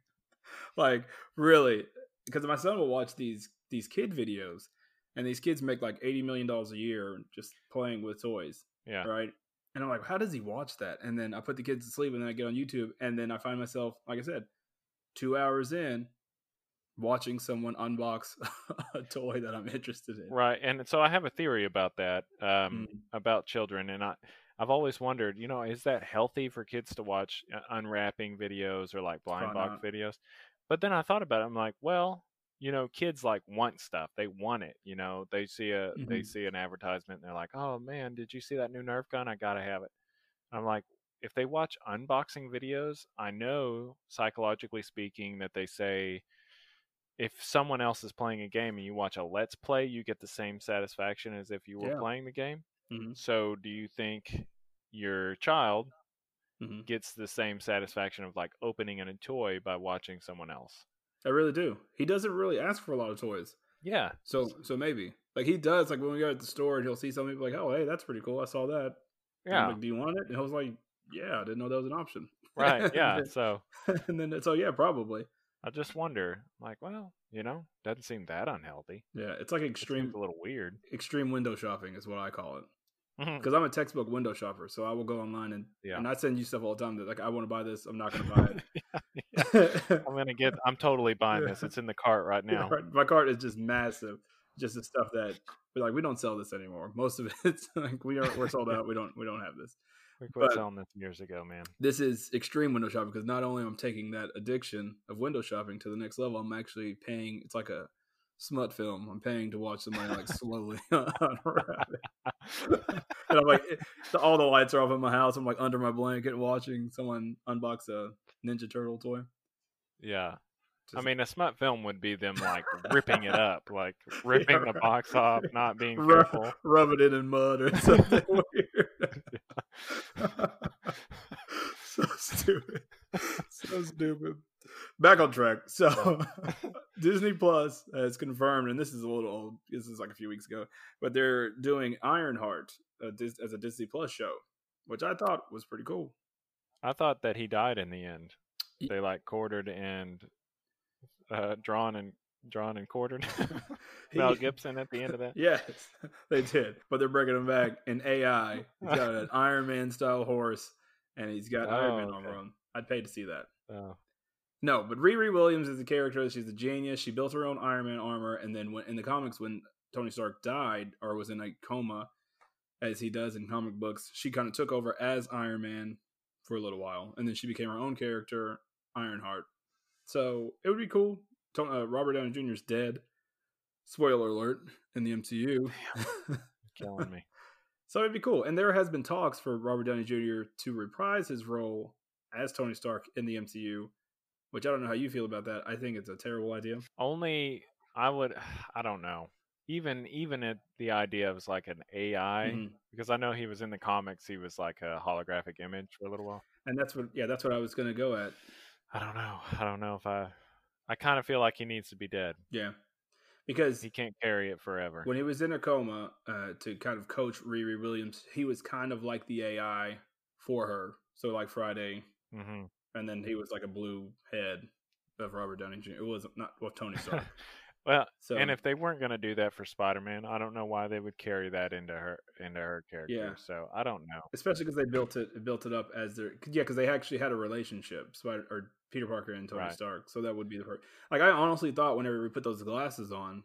like, really? Because my son will watch these these kid videos, and these kids make like eighty million dollars a year just playing with toys. Yeah. Right. And I'm like, how does he watch that? And then I put the kids to sleep, and then I get on YouTube, and then I find myself, like I said, two hours in, watching someone unbox <laughs> a toy that I'm interested in. Right. And so I have a theory about that, um, mm. about children. And I, I've always wondered, you know, is that healthy for kids to watch uh, unwrapping videos or like blind box videos? But then I thought about it. I'm like, well, you know, kids like want stuff. They want it. You know, they see a mm-hmm. they see an advertisement and they're like, "Oh man, did you see that new Nerf gun? I gotta have it." I'm like, if they watch unboxing videos, I know psychologically speaking that they say if someone else is playing a game and you watch a let's play, you get the same satisfaction as if you were yeah. playing the game. Mm-hmm. So, do you think your child mm-hmm. gets the same satisfaction of like opening a toy by watching someone else? I really do. He doesn't really ask for a lot of toys. Yeah. So, so maybe like he does. Like when we go to the store and he'll see something like, "Oh, hey, that's pretty cool. I saw that." Yeah. Like, do you want it? And I was like, "Yeah, I didn't know that was an option." Right. <laughs> Yeah. so. <laughs> and then so yeah, probably. I just wonder, like, well, you know, doesn't seem that unhealthy. Yeah, it's like extreme, it a little weird. Extreme window shopping is what I call it. Because mm-hmm. I'm a textbook window shopper, so I will go online and yeah. and I send you stuff all the time that like I want to buy this, I'm not going to buy it. <laughs> I'm gonna get. I'm totally buying this. It's in the cart right now. My cart is just massive. Just the stuff that we're like we don't sell this anymore. Most of <laughs> it's like we are we're sold out. We don't we don't have this. We quit but selling this years ago, man. This is extreme window shopping because not only I'm I taking that addiction of window shopping to the next level, I'm actually paying. It's like a smut film. I'm paying to watch somebody like slowly <laughs> unwrap <laughs> and I'm like, eh, all the lights are off in my house. I'm like under my blanket watching someone unbox a Ninja Turtle toy. Yeah. Just, I mean, a smut film would be them like ripping it <laughs> up, like ripping yeah, right. the box off, not being careful, rub it in mud or something weird. <laughs> so stupid. So stupid. Back on track. So <laughs> Disney Plus has confirmed, and this is a little old. This is like a few weeks ago, but they're doing Ironheart as a Disney Plus show, which I thought was pretty cool. I thought that he died in the end. They like quartered and uh, drawn and drawn and quartered <laughs> <laughs> Mel Gibson at the end of that. <laughs> Yes, they did. But they're bringing him back in AI. He's got an Iron Man style horse, and he's got oh, Iron Man oh, okay. on him. I'd pay to see that. Oh. No, but Riri Williams is the character. She's a genius. She built her own Iron Man armor, and then when in the comics, when Tony Stark died or was in a coma, as he does in comic books, she kind of took over as Iron Man for a little while, and then she became her own character, Ironheart. So it would be cool uh, Robert Downey Jr. is dead. Spoiler alert in the MCU. <laughs> killing me. so it'd be cool. And there has been talks for Robert Downey Jr. to reprise his role as Tony Stark in the MCU, which I don't know how you feel about that. I think it's a terrible idea. Only I would I don't know. Even even at the idea of like an AI mm-hmm. because I know he was in the comics he was like a holographic image for a little while. And that's what yeah, that's what I was going to go at. I don't know. I don't know if I I kind of feel like he needs to be dead. Yeah, because he can't carry it forever. When he was in a coma uh, to kind of coach Riri Williams, he was kind of like the AI for her. So like Friday, mm-hmm. and then he was like a blue head of Robert Downey Jr. It was not well Tony Stark. <laughs> Well, so, and if they weren't going to do that for Spider-Man, I don't know why they would carry that into her into her character. Yeah. So I don't know. Especially because they built it built it up as their yeah, because they actually had a relationship, Spider or Peter Parker and Tony right. Stark. So that would be the part. Like I honestly thought whenever we put those glasses on,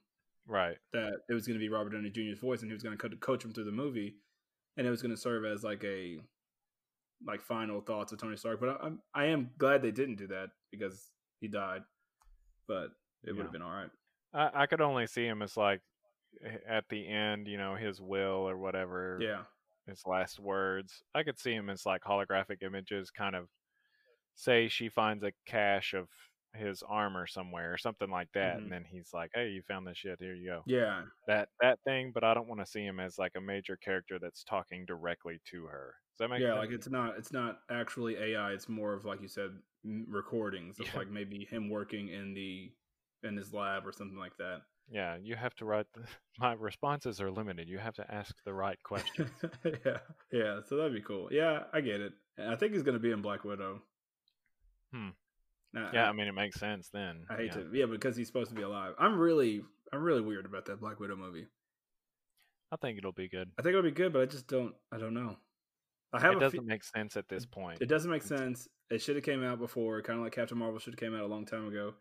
right, that it was going to be Robert Downey Jr.'s voice, and he was going to coach him through the movie, and it was going to serve as like a like final thoughts of Tony Stark. But I, I'm I am glad they didn't do that because he died. But it yeah. would have been all right. I, I could only see him as like at the end, you know, his will or whatever. Yeah. His last words. I could see him as like holographic images, kind of say she finds a cache of his armor somewhere or something like that mm-hmm. and then he's like hey you found this shit here you go. Yeah. That that thing but i don't want to see him as like a major character that's talking directly to her. Does that make yeah sense? like it's not it's not actually ai it's more of like you said recordings of yeah. like maybe him working in the in his lab or something like that. Yeah you have to write the, <laughs> my responses are limited you have to ask the right <laughs> questions. Yeah yeah so that'd be cool. Yeah i get it i think he's going to be in black widow Hmm. yeah, I, I, mean it makes sense then. I hate yeah. to, yeah, because he's supposed to be alive. I'm really, I'm really weird about that Black Widow movie. I think it'll be good. I think it'll be good, but I just don't, I don't know. I have. It doesn't fe- make sense at this point. It doesn't make sense. It should have came out before, kind of like Captain Marvel should have came out a long time ago.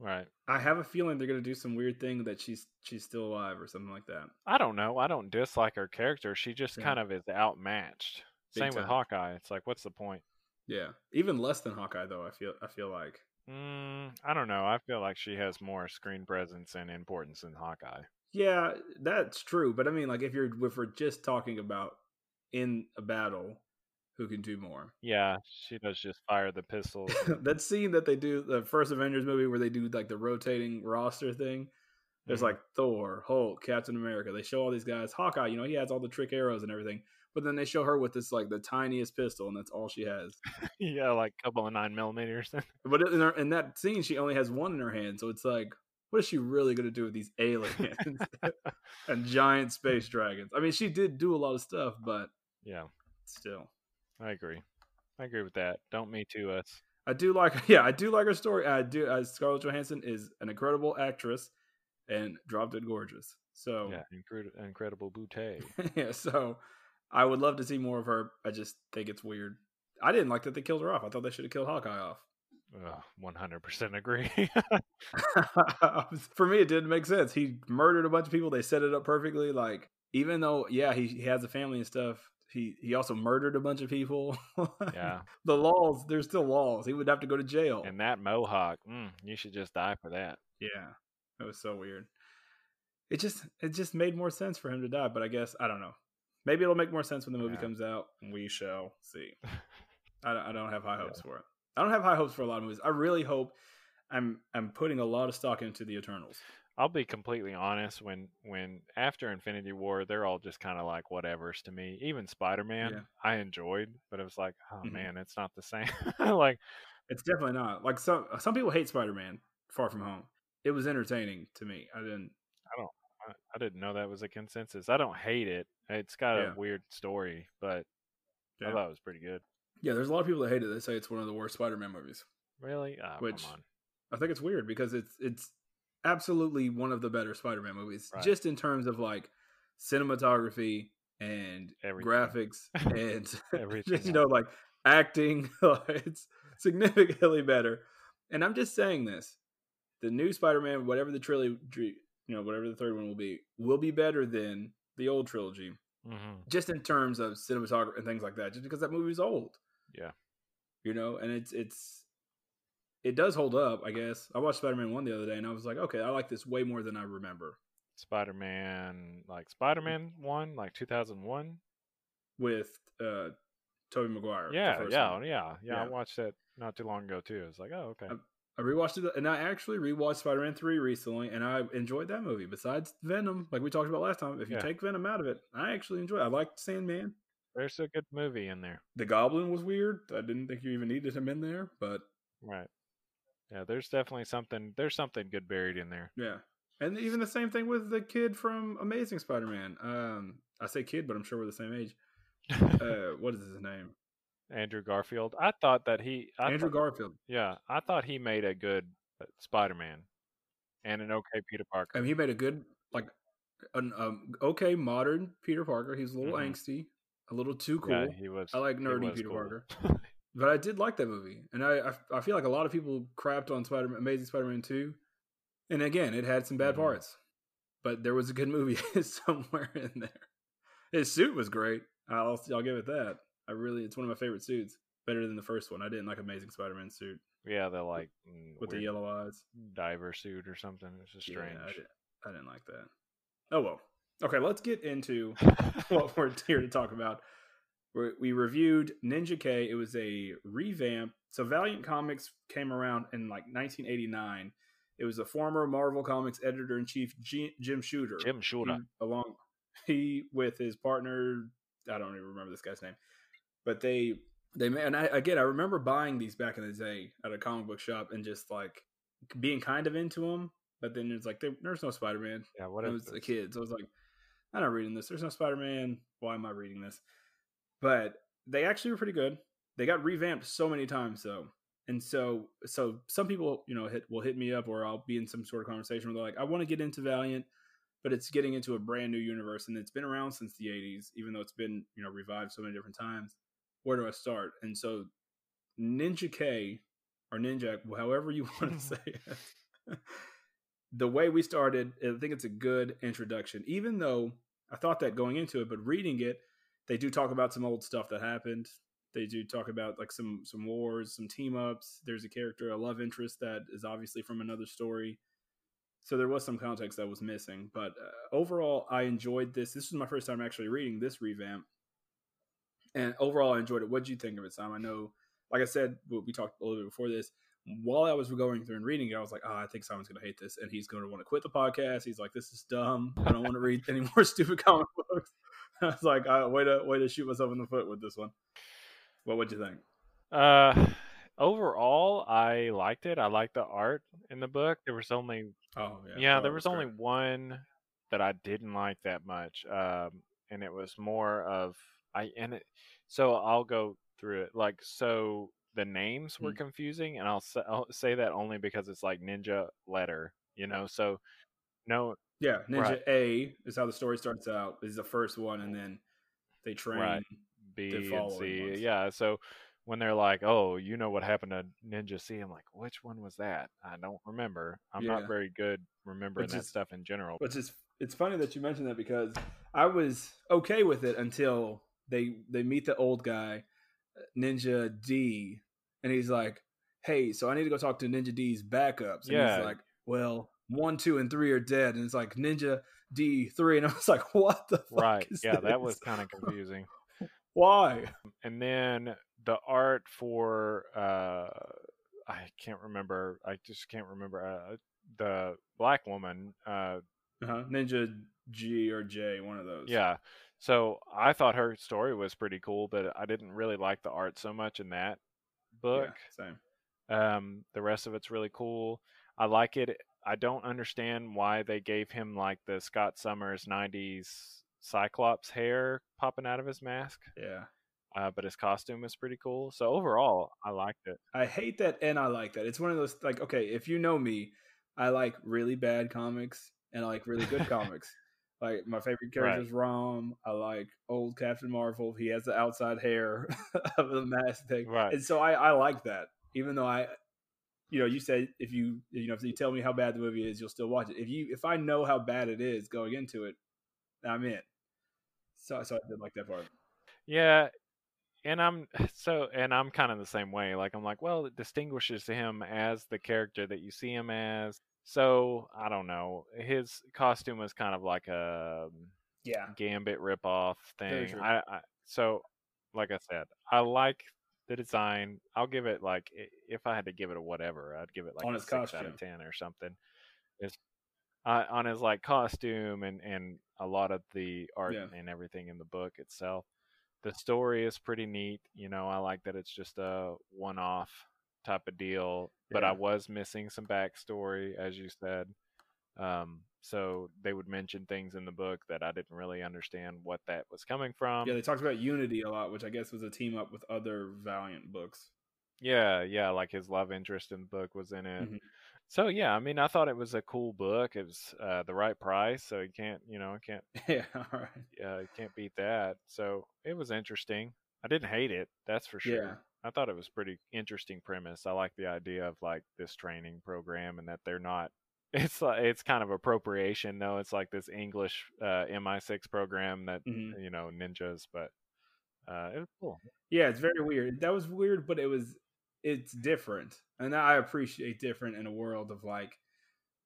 Right. I have a feeling they're gonna do some weird thing that she's she's still alive or something like that. I don't know. I don't dislike her character. She just yeah. kind of is outmatched. Big Same time. with Hawkeye. It's like, what's the point? Yeah, even less than Hawkeye though. I feel I feel like. Mm, I don't know. I feel like she has more screen presence and importance than Hawkeye. Yeah, that's true. But I mean, like if you're if we're just talking about in a battle, who can do more? Yeah, she does just fire the pistols. <laughs> that scene that they do the first Avengers movie where they do like the rotating roster thing. There's mm-hmm. like Thor, Hulk, Captain America. They show all these guys. Hawkeye, you know, he has all the trick arrows and everything. But then they show her with this like the tiniest pistol, and that's all she has. <laughs> yeah, like a couple of nine millimeters. <laughs> but in, her, in that scene, she only has one in her hand, so it's like, what is she really going to do with these aliens <laughs> and giant space dragons? I mean, she did do a lot of stuff, but yeah, still, I agree. I agree with that. Don't me too us. I do like, yeah, I do like her story. I do. Uh, Scarlett Johansson is an incredible actress and dropped it gorgeous. So yeah, incredible, incredible boutte. yeah, so I would love to see more of her. I just think it's weird. I didn't like that they killed her off. I thought they should have killed Hawkeye off. One hundred percent agree. <laughs> <laughs> For me, it didn't make sense. He murdered a bunch of people. They set it up perfectly. Like even though, yeah, he, he has a family and stuff. He he also murdered a bunch of people. yeah, <laughs> the laws. There's still laws. He would have to go to jail. And that mohawk, mm, you should just die for that. Yeah, it was so weird. It just it just made more sense for him to die. But I guess I don't know. Maybe it'll make more sense when the movie yeah. comes out. We shall see. <laughs> I, don't, I don't have high hopes yeah. for it. I don't have high hopes for a lot of movies. I really hope I'm I'm putting a lot of stock into the Eternals. I'll be completely honest. When when after Infinity War, they're all just kind of like whatever's to me. Even Spider Man, yeah. I enjoyed, but it was like, oh mm-hmm. man, it's not the same. <laughs> like, it's definitely not. Like some some people hate Spider Man Far From Home. It was entertaining to me. I didn't. I don't. I didn't know that was a consensus. I don't hate it. It's got yeah. a weird story, but yeah. I thought it was pretty good. Yeah, there's a lot of people that hate it. They say it's one of the worst Spider-Man movies. Really? Oh, Which I think it's weird because it's it's absolutely one of the better Spider-Man movies, right. just in terms of like cinematography and Everything. graphics <laughs> and <laughs> just, you know like acting. <laughs> Oh, it's significantly better. And I'm just saying this: the new Spider-Man, whatever the trilogy, you know, whatever the third one will be, will be better than the old trilogy. Mm-hmm. Just in terms of cinematography and things like that, just because that movie's old. Yeah. You know, and it's it's it does hold up, I guess. I watched Spider Man one the other day and I was like, okay, I like this way more than I remember. Spider Man like Spider Man one, like two thousand one? With uh Tobey Maguire. Yeah, yeah, yeah, yeah, I watched that not too long ago too. It's like, oh, okay. I rewatched it, and I actually rewatched Spider Man Three recently, and I enjoyed that movie. Besides Venom, like we talked about last time, if you yeah. take Venom out of it, I actually enjoy. it. I liked Sandman. There's a good movie in there. The Goblin was weird. I didn't think you even needed him in there, but right. Yeah, there's definitely something. There's something good buried in there. Yeah, and even the same thing with the kid from Amazing Spider Man. Um, I say kid, but I'm sure we're the same age. <laughs> uh, what is his name? Andrew Garfield. I thought that he I Andrew thought, Garfield. Yeah, I thought he made a good uh, Spider-Man. and an okay Peter Parker. I mean, he made a good like an um, okay modern Peter Parker. He's a little mm-hmm. angsty, a little too cool. Yeah, he was. I like nerdy Peter cool. Parker. <laughs> but I did like that movie, and I, I, I feel like a lot of people crapped on Spider Amazing Spider-Man two, and again, it had some bad mm-hmm. parts, but there was a good <laughs> movie somewhere in there. His suit was great. I'll I'll give it that. I really, it's one of my favorite suits. Better than the first one. I didn't like Amazing Spider-Man suit. Yeah, the like mm, with the yellow eyes, diver suit or something. It's just strange. Yeah, I, did, I didn't like that. Oh well. Okay, let's get into <laughs> what we're <laughs> here to talk about. We're, we reviewed Ninja K. It was a revamp. So Valiant Comics came around in like 1989. It was a former Marvel Comics editor in chief, Jim Shooter. Jim Shooter, he, along he with his partner. I don't even remember this guy's name, but they they and I again I remember buying these back in the day at a comic book shop and just like being kind of into them. But then it's like there's no Spider Man. Yeah, what it was this? a kid, so I was like, I'm not reading this. There's no Spider Man. Why am I reading this? But they actually were pretty good. They got revamped so many times though. And so so some people, you know, hit will hit me up or I'll be in some sort of conversation where they're like, I want to get into Valiant, but it's getting into a brand new universe and it's been around since the 80s, even though it's been, you know, revived so many different times. Where do I start? And so Ninja K or Ninja, however you <laughs> want to say it. the way we started, I think it's a good introduction, even though I thought that going into it, but reading it, they do talk about some old stuff that happened. They do talk about like some some wars, some team ups. There's a character, a love interest that is obviously from another story. So there was some context that was missing, but uh, overall, I enjoyed this. This was my first time actually reading this revamp, and overall, I enjoyed it. What did you think of it, Sam? I know, like I said, we talked a little bit before this. While I was going through and reading it, I was like, "Oh, I think Simon's going to hate this, and he's going to want to quit the podcast." He's like, "This is dumb. I don't want to read any more <laughs> stupid comic books." <laughs> I was like, uh, way to way to shoot myself in the foot with this one. What would you think? Uh, overall, I liked it. I liked the art in the book. There was only oh yeah, yeah there was, was only one that I didn't like that much, um, and it was more of I and it. So I'll go through it. Like so, the names were mm-hmm. confusing, and I'll say, I'll say that only because it's like ninja letter, you know. So no, yeah, Ninja right. A is how the story starts out. Is the first one, and then they train right. B and C. Ones. Yeah, so when they're like, "Oh, you know what happened to Ninja C," I'm like, "Which one was that?" I don't remember. I'm yeah. not very good remembering which that is, stuff in general. Which is it's funny that you mentioned that because I was okay with it until they they meet the old guy, Ninja D, and he's like, "Hey, so I need to go talk to Ninja D's backups." And yeah. he's like, "Well." one, two, and three are dead, and it's like Ninja D three, and I was like, what the right? yeah, this? that was kind of confusing. <laughs> Why? And then the art for uh, I can't remember. I just can't remember uh, the black woman. Uh, uh-huh. Ninja G or J, one of those. Yeah. So I thought her story was pretty cool, but I didn't really like the art so much in that book. Yeah, same. Um, the rest of it's really cool. I like it I don't understand why they gave him like the Scott Summers '90s Cyclops hair popping out of his mask. Yeah. Uh, but his costume is pretty cool. So overall, I liked it. I hate that, and I like that. It's one of those like, okay, if you know me, I like really bad comics and I like really good <laughs> comics. Like my favorite character is Rom. I like old Captain Marvel. He has the outside hair <laughs> of the mask thing, right? And so I, I like that, even though I you know, you said if you you know if you tell me how bad the movie is, you'll still watch it. If you if I know how bad it is going into it, I'm in. So so I did like that part. Yeah, and I'm <sighs> so and I'm kind of the same way. Like I'm like, well, it distinguishes him as the character that you see him as. So I don't know. His costume was kind of like a yeah Gambit ripoff thing. I, I so like I said, I like the design, I'll give it like if I had to give it a whatever, I'd give it like on a six costume. out of ten or something. It's uh, on his like costume and and a lot of the art yeah. and everything in the book itself. The story is pretty neat. You know, I like that it's just a one-off type of deal, but I was missing some backstory, as you said. Um, so they would mention things in the book that I didn't really understand what that was coming from. Yeah, they talked about Unity a lot, which I guess was a team up with other Valiant books. Yeah, yeah, like his love interest in the book was in it. Mm-hmm. so yeah, I mean, I thought it was a cool book. It was uh, the right price, so you can't, you know, I can't, <laughs> yeah, all right, yeah, you can't beat that. So it was interesting. I didn't hate it, that's for sure. Yeah. I thought it was pretty interesting premise. I like the idea of like this training program and that they're not. <laughs> It's like it's kind of appropriation, though. It's like this English uh, MI6 program that mm-hmm. you know ninjas, but uh, it was cool. Yeah, it's very weird. That was weird, but it was it's different, and I appreciate different in a world of like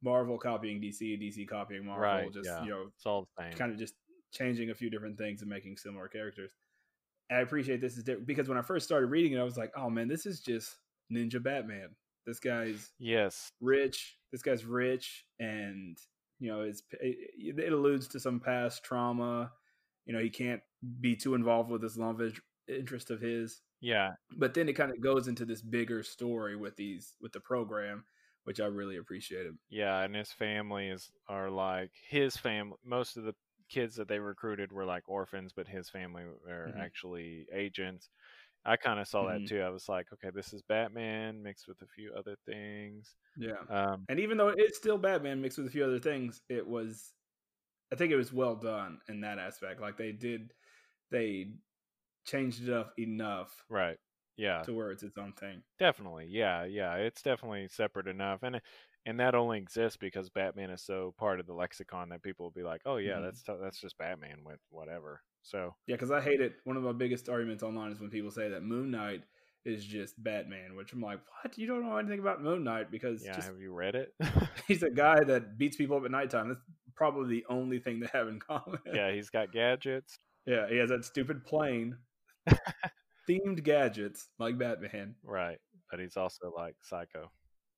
Marvel copying DC, DC copying Marvel. Right, just yeah. you know, it's all the same. Kind of just changing a few different things and making similar characters. I appreciate this is different because when I first started reading it, I was like, oh man, this is just Ninja Batman. This guy's yes rich. This guy's rich, and you know, it's it, it alludes to some past trauma. You know, he can't be too involved with this love interest of his yeah. But then it kind of goes into this bigger story with these with the program, which I really appreciated. Yeah, and his family is are like his family. Most of the kids that they recruited were like orphans, but his family were mm-hmm. actually agents. I kind of saw mm-hmm. that too. I was like, okay, this is Batman mixed with a few other things. Yeah. Um, and even though it's still Batman mixed with a few other things, it was, I think it was well done in that aspect. Like they did, they changed it up enough right yeah to where it's its own thing definitely yeah yeah it's definitely separate enough and and that only exists because batman is so part of the lexicon that people will be like oh yeah mm-hmm. that's that's just batman with whatever so yeah because i hate it one of my biggest arguments online is when people say that moon knight is just batman which i'm like what you don't know anything about moon knight because yeah just, have you read it <laughs> he's a guy that beats people up at nighttime that's probably the only thing they have in common yeah he's got gadgets <laughs> yeah he has that stupid plane <laughs> themed gadgets like Batman. Right. But he's also like psycho.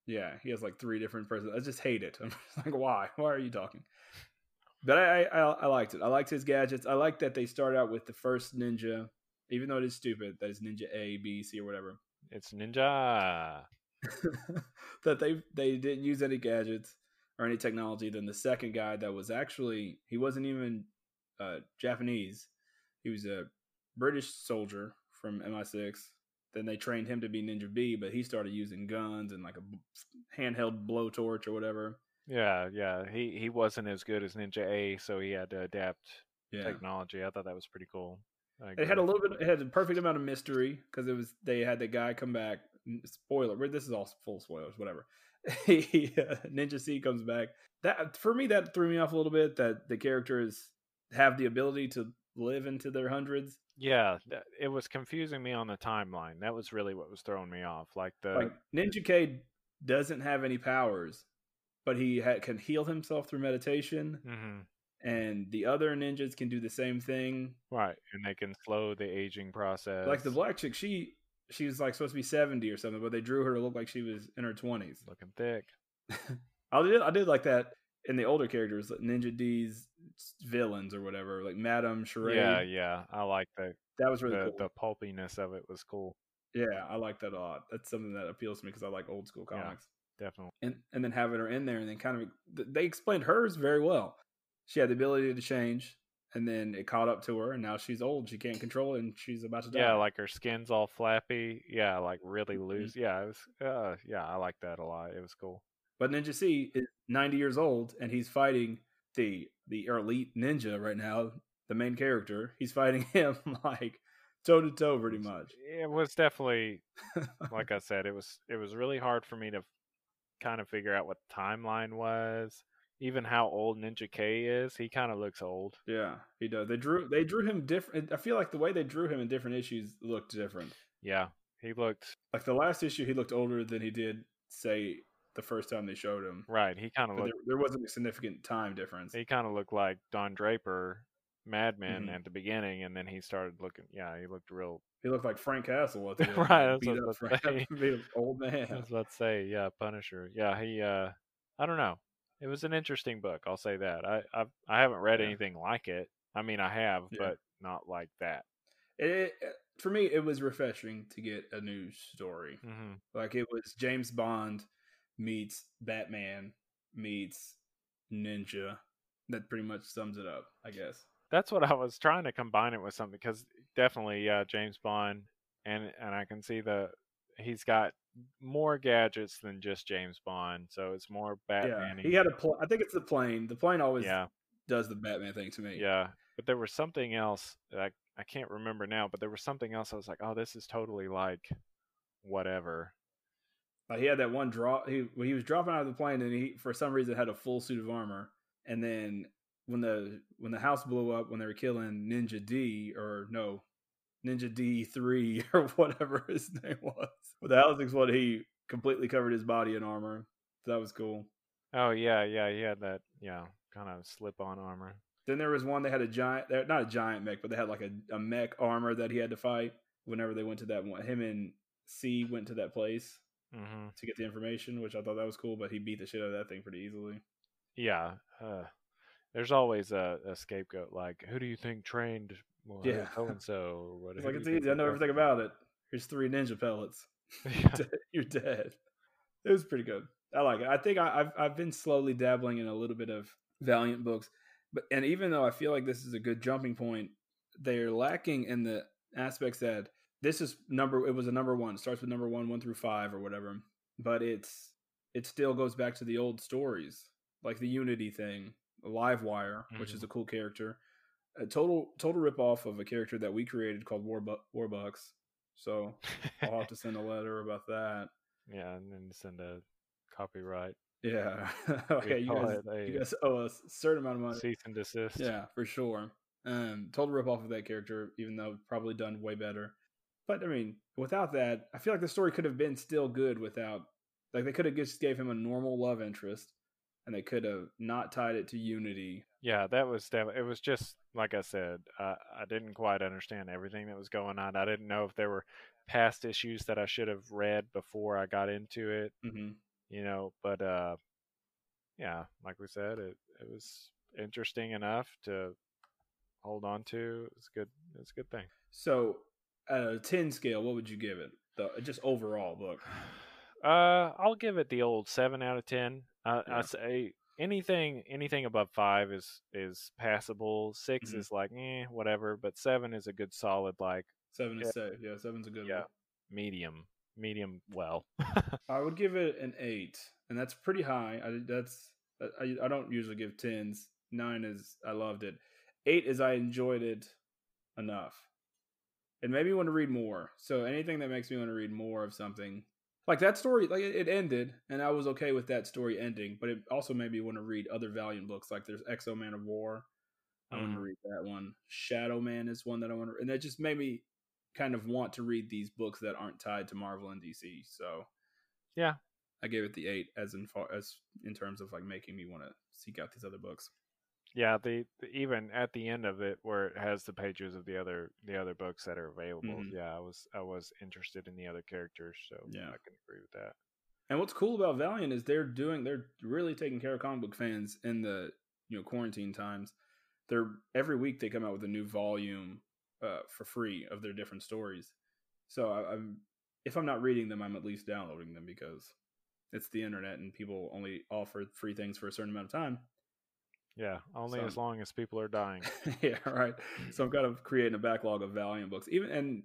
Yeah, he has like three different persons. I just hate it. <laughs> I'm just like, why? Why are you talking? But I, I, I liked it. I liked his gadgets. I like that they start out with the first ninja, even though it is stupid. That is Ninja A, B, C, or whatever. It's Ninja. <laughs> that they they didn't use any gadgets or any technology. Then the second guy that was actually he wasn't even uh, Japanese. He was a British soldier from MI6. Then they trained him to be Ninja B, but he started using guns and like a handheld blowtorch or whatever. Yeah, yeah. He he wasn't as good as Ninja A, so he had to adapt yeah. technology. I thought that was pretty cool. It had a little bit. It had a perfect amount of mystery because it was they had the guy come back. Spoiler. This is all full spoilers. Whatever. <laughs> he, uh, Ninja C comes back. That for me that threw me off a little bit. That the characters have the ability to live into their hundreds. Yeah, it was confusing me on the timeline. That was really what was throwing me off. Like the like Ninja K doesn't have any powers, but he ha- can heal himself through meditation. Mm-hmm. And the other ninjas can do the same thing, right? And they can slow the aging process. Like the black chick, she she was like supposed to be seventy or something, but they drew her to look like she was in her twenties, looking thick. <laughs> I did I did like that in the older characters, like Ninja D's villains or whatever, like Madame Charade. Yeah, yeah, I like that. That was really the, cool. The pulpiness of it was cool. Yeah, I like that a lot. That's something that appeals to me because I like old school comics. Yeah, definitely. And and then having her in there, and then kind of they explained hers very well. She had the ability to change, and then it caught up to her, and now she's old. She can't control it, and she's about to die. Yeah, like her skin's all flappy. Yeah, like really mm-hmm. loose. Mm-hmm. Yeah, it was. Uh, yeah, I like that a lot. It was cool. But Ninja C is 90 years old, and he's fighting the the elite ninja right now, the main character. He's fighting <laughs> him like toe to toe, pretty much. It was definitely, like I <laughs> said, it was it was really hard for me to kind of figure out what the timeline was. Even how old Ninja K is, he kind of looks old. Yeah, he does. They drew they drew him different. I feel like the way they drew him in different issues looked different. Yeah, he looked like the last issue. He looked older than he did, say, the first time they showed him. Right. He kind of looked. There, there, wasn't a significant time difference. He kind of looked like Don Draper, Mad Men mm-hmm. at the beginning, and then he started looking. Yeah, he looked real. He looked like Frank Castle at <laughs> the end. right. Beat up Frank, <laughs> beat up old <laughs> man. I about say, yeah, Punisher. Yeah, he. uh I don't know. It was an interesting book. I'll say that. I I've, I haven't read yeah. anything like it. I mean, I have, yeah. but not like that. It, for me, it was refreshing to get a new story. Mm-hmm. Like it was James Bond meets Batman meets Ninja. That pretty much sums it up, I guess. That's what I was trying to combine it with something because definitely, yeah, James Bond, and and I can see the he's got more gadgets than just James Bond. So it's more Batman. Yeah, he had a pl- I think it's the plane. The plane always yeah. does the Batman thing to me. Yeah, but there was something else that I I can't remember now, but there was something else. I was like, oh, this is totally like whatever. Uh, he had that one draw. He he was dropping out of the plane, and he for some reason had a full suit of armor. And then when the when the house blew up, when they were killing Ninja D or no, Ninja D three <laughs> or whatever his name was, with the house exploded, he completely covered his body in armor. So that was cool. Oh yeah, yeah, he had that yeah kind of slip on armor. Then there was one they had a giant, not a giant mech, but they had like a, a mech armor that he had to fight whenever they went to that one. Him and C went to that place mm-hmm. to get the information, which I thought that was cool. But he beat the shit out of that thing pretty easily. Yeah, uh, there's always a, a, scapegoat. Like, who do you think trained? Well, yeah, so and so <laughs> or whatever. like it's easy. I know everything about it. Here's three ninja pellets. <laughs> <laughs> You're dead. It was pretty good. I like it. I think I, I've I've been slowly dabbling in a little bit of Valiant books, but and even though I feel like this is a good jumping point, they're lacking in the aspects that this is number. It was a number one. It starts with number one, one through five or whatever. But it's it still goes back to the old stories, like the Unity thing, Livewire, mm-hmm. which is mm-hmm. a cool character. A total total rip off of a character that we created called War Warbucks. So I'll have to send a <laughs> letter about that. Yeah, and then send a copyright. Yeah. <laughs> okay, you guys, you guys owe us a certain amount of money. Cease and desist. Yeah, for sure. Um, total rip off of that character, even though probably done way better. But I mean, without that, I feel like the story could have been still good without. Like they could have just gave him a normal love interest, and they could have not tied it to Unity. Yeah, that was it. Was just like I said, uh, I didn't quite understand everything that was going on. I didn't know if there were past issues that I should have read before I got into it. Mm-hmm. You know, but uh, yeah, like we said, it it was interesting enough to hold on to. It's good. It's a good thing. So a 10 scale, what would you give it? The just overall book. <sighs> Uh, I'll give it the old seven out of ten. Uh, yeah. I say anything anything above five is is passable. 6 mm-hmm. is like eh, whatever, but seven is a good solid like. Seven is yeah, safe. Yeah, seven's a good yeah, one. Medium, medium. Well, I <laughs> would give it an eight, and that's pretty high. I that's I, I don't usually give tens. Nine is I loved it. Eight is I enjoyed it enough it made me want to read more. So anything that makes me want to read more of something, like that story, like it, ended, and I was okay with that story ending. But it also made me want to read other Valiant books, like there's X-O Manowar. I want to mm-hmm. read that one. Shadowman is one that I want to, and that just made me kind of want to read these books that aren't tied to Marvel and DC. So, yeah, I gave it the eight as in far as in terms of like making me want to seek out these other books. Yeah, the, the, even at the end of it where it has the pages of the other the other books that are available. Mm-hmm. Yeah, I was I was interested in the other characters, so yeah, I can agree with that. And what's cool about Valiant is they're doing they're really taking care of comic book fans in the you know quarantine times. They're every week they come out with a new volume uh, for free of their different stories. So I, I'm if I'm not reading them, I'm at least downloading them because it's the internet and people only offer free things for a certain amount of time. Yeah, only so, as long as people are dying. <laughs> yeah, right. So I'm kind of creating a backlog of Valiant books. Even and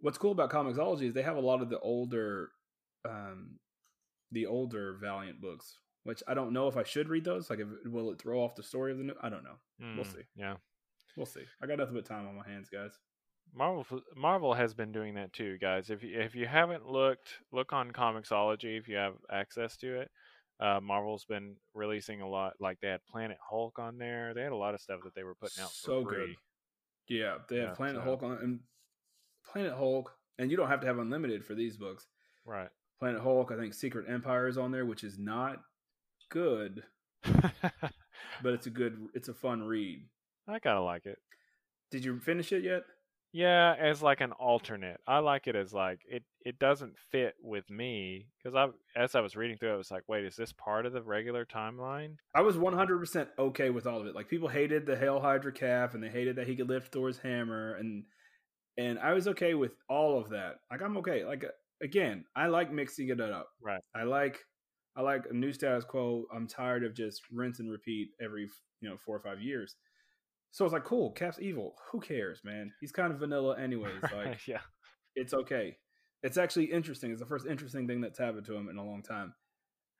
what's cool about Comixology is they have a lot of the older, um, the older Valiant books, which I don't know if I should read those. Like, if, will it throw off the story of the new? I don't know. Mm, we'll see. Yeah, we'll see. I got nothing but time on my hands, guys. Marvel Marvel has been doing that too, guys. If you, if you haven't looked, look on Comixology if you have access to it. Uh, Marvel's been releasing a lot. Like they had Planet Hulk on there. They had a lot of stuff that they were putting out so good. Yeah, they have yeah, Planet so. Hulk on and Planet Hulk, and you don't have to have unlimited for these books. Right. Planet Hulk. I think Secret Empire is on there, which is not good, <laughs> but it's a good. It's a fun read. I kind of like it. Did you finish it yet? Yeah, as like an alternate. I like it as like it. It doesn't fit with me because I, as I was reading through, it, I was like, wait, is this part of the regular timeline? I was one hundred percent okay with all of it. Like people hated the Hail Hydra calf and they hated that he could lift Thor's hammer, and and I was okay with all of that. Like I'm okay. Like uh, again, I like mixing it up. Right. I like I like a new status quo. I'm tired of just rinse and repeat every you know four or five years. So it's like, cool, Cap's evil. Who cares, man? He's kind of vanilla anyways. <laughs> Like, yeah, it's okay. it's actually interesting. It's the first interesting thing that's happened to him in a long time.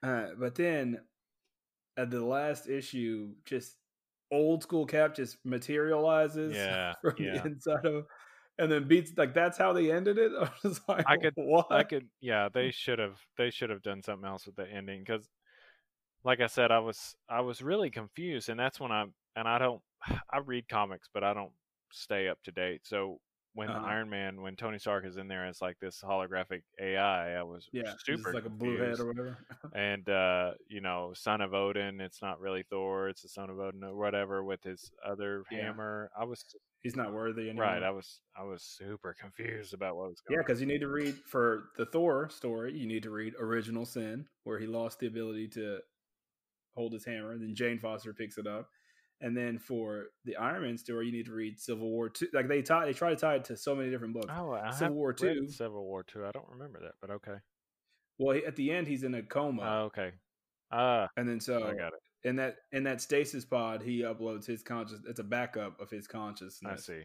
Uh, but then at the last issue, just old school Cap just materializes <laughs> yeah, from yeah. the inside of him and then beats like that's how they ended it. <laughs> I was like, I could, what? I could, yeah. They should have, they should have done something else with the ending because, like I said, I was, I was really confused, and that's when I, and I don't, I read comics, but I don't stay up to date. So when Uh-huh. Iron Man, when Tony Stark is in there as like this holographic AI, I was yeah, it's super like a blue head or whatever. <laughs> and uh, you know, son of Odin. It's not really Thor. It's the son of Odin or whatever with his other Yeah. hammer. I was He's not worthy anymore. right. I was I was super confused about what was going. Yeah, because you need to read for the Thor story. You need to read Original Sin, where he lost the ability to hold his hammer. And then Jane Foster picks it up, and then for the Iron Man story, you need to read Civil War Two. Like they tie, they try to tie it to so many different books. Oh, I Civil War Two. Civil War Two. I don't remember that, but okay. Well, at the end, he's in a coma, Oh, okay. Ah, and then so I got it. in that in that stasis pod, he uploads his conscious. It's a backup of his consciousness. I see.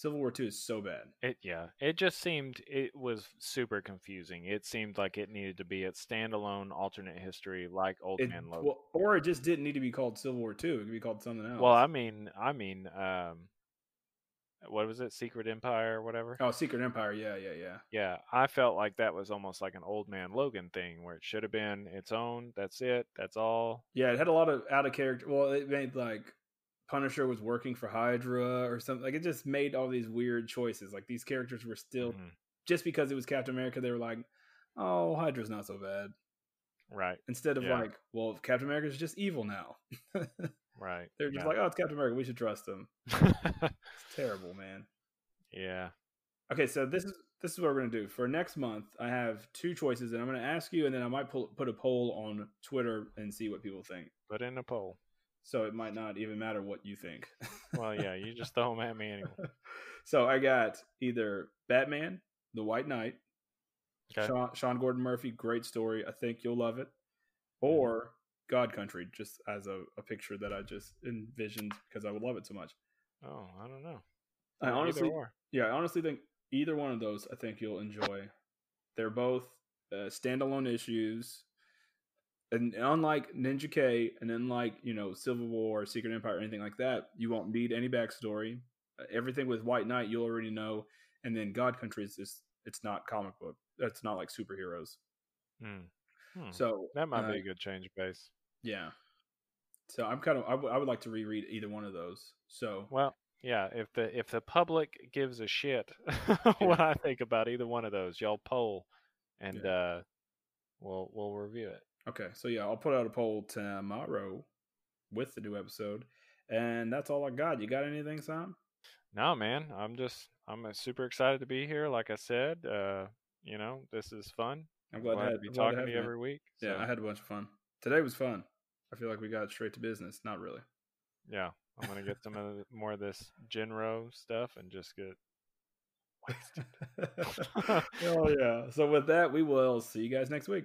Civil War Two is so bad. It yeah. It just seemed it was super confusing. It seemed like it needed to be a standalone alternate history, like Old It, Man Logan. well, or it just didn't need to be called Civil War Two. It could be called something else. Well, I mean, I mean, um, what was it? Secret Empire or whatever. oh, Secret Empire. Yeah, yeah, yeah. Yeah, I felt like that was almost like an Old Man Logan thing, where it should have been its own. That's it. That's all. Yeah, it had a lot of out of character. Well, it made like Punisher was working for Hydra or something. Like it just made all these weird choices. Like these characters were still Mhm. just because it was Captain America, they were like, "Oh, Hydra's not so bad." Right. Instead of Yeah. like, "Well, Captain America's just evil now." <laughs> Right. They're just yeah. like, "Oh, it's Captain America. We should trust him." <laughs> It's terrible, man. yeah. Okay, so this is this is what we're gonna do for next month. I have two choices, and I'm gonna ask you, and then I might pull, put a poll on Twitter and see what people think. Put in a poll. So it might not even matter what you think. Well, yeah, you just throw them at me anyway. <laughs> so I got either Batman, The White Knight, Okay. Sean, Sean Gordon Murphy, great story. I think you'll love it. Mm-hmm. Or God Country, just as a, a picture that I just envisioned because I would love it so much. Oh, I don't know. I honestly, yeah, I honestly think either one of those, I think you'll enjoy. They're both uh, standalone issues, and unlike Ninja K, and unlike you know Civil War, Secret Empire, or anything like that, you won't need any backstory. Uh, everything with White Knight, you'll already know, and then God Country is just it's not comic book. It's not like superheroes. Hmm. Hmm. So that might uh, be a good change of pace. Yeah. So I'm kind of I would- I would like to reread either one of those. So Well, yeah. If the if the public gives a shit <laughs> what I think about either one of those, y'all poll, and uh, we'll we'll review it. Okay, so yeah, I'll put out a poll tomorrow with the new episode, and that's all I got. You got anything, Sam? No, man, I'm just I'm uh, super excited to be here. Like I said, uh, you know, this is fun. I'm glad, Glad, to, to be I'm talking have to you man. every week. Yeah, I had a bunch of fun. Today was fun. I feel like we got straight to business. Not really. yeah. I'm gonna get some of the, more of this Jinro stuff and just get wasted. <laughs> oh yeah. So with that, we will see you guys next week.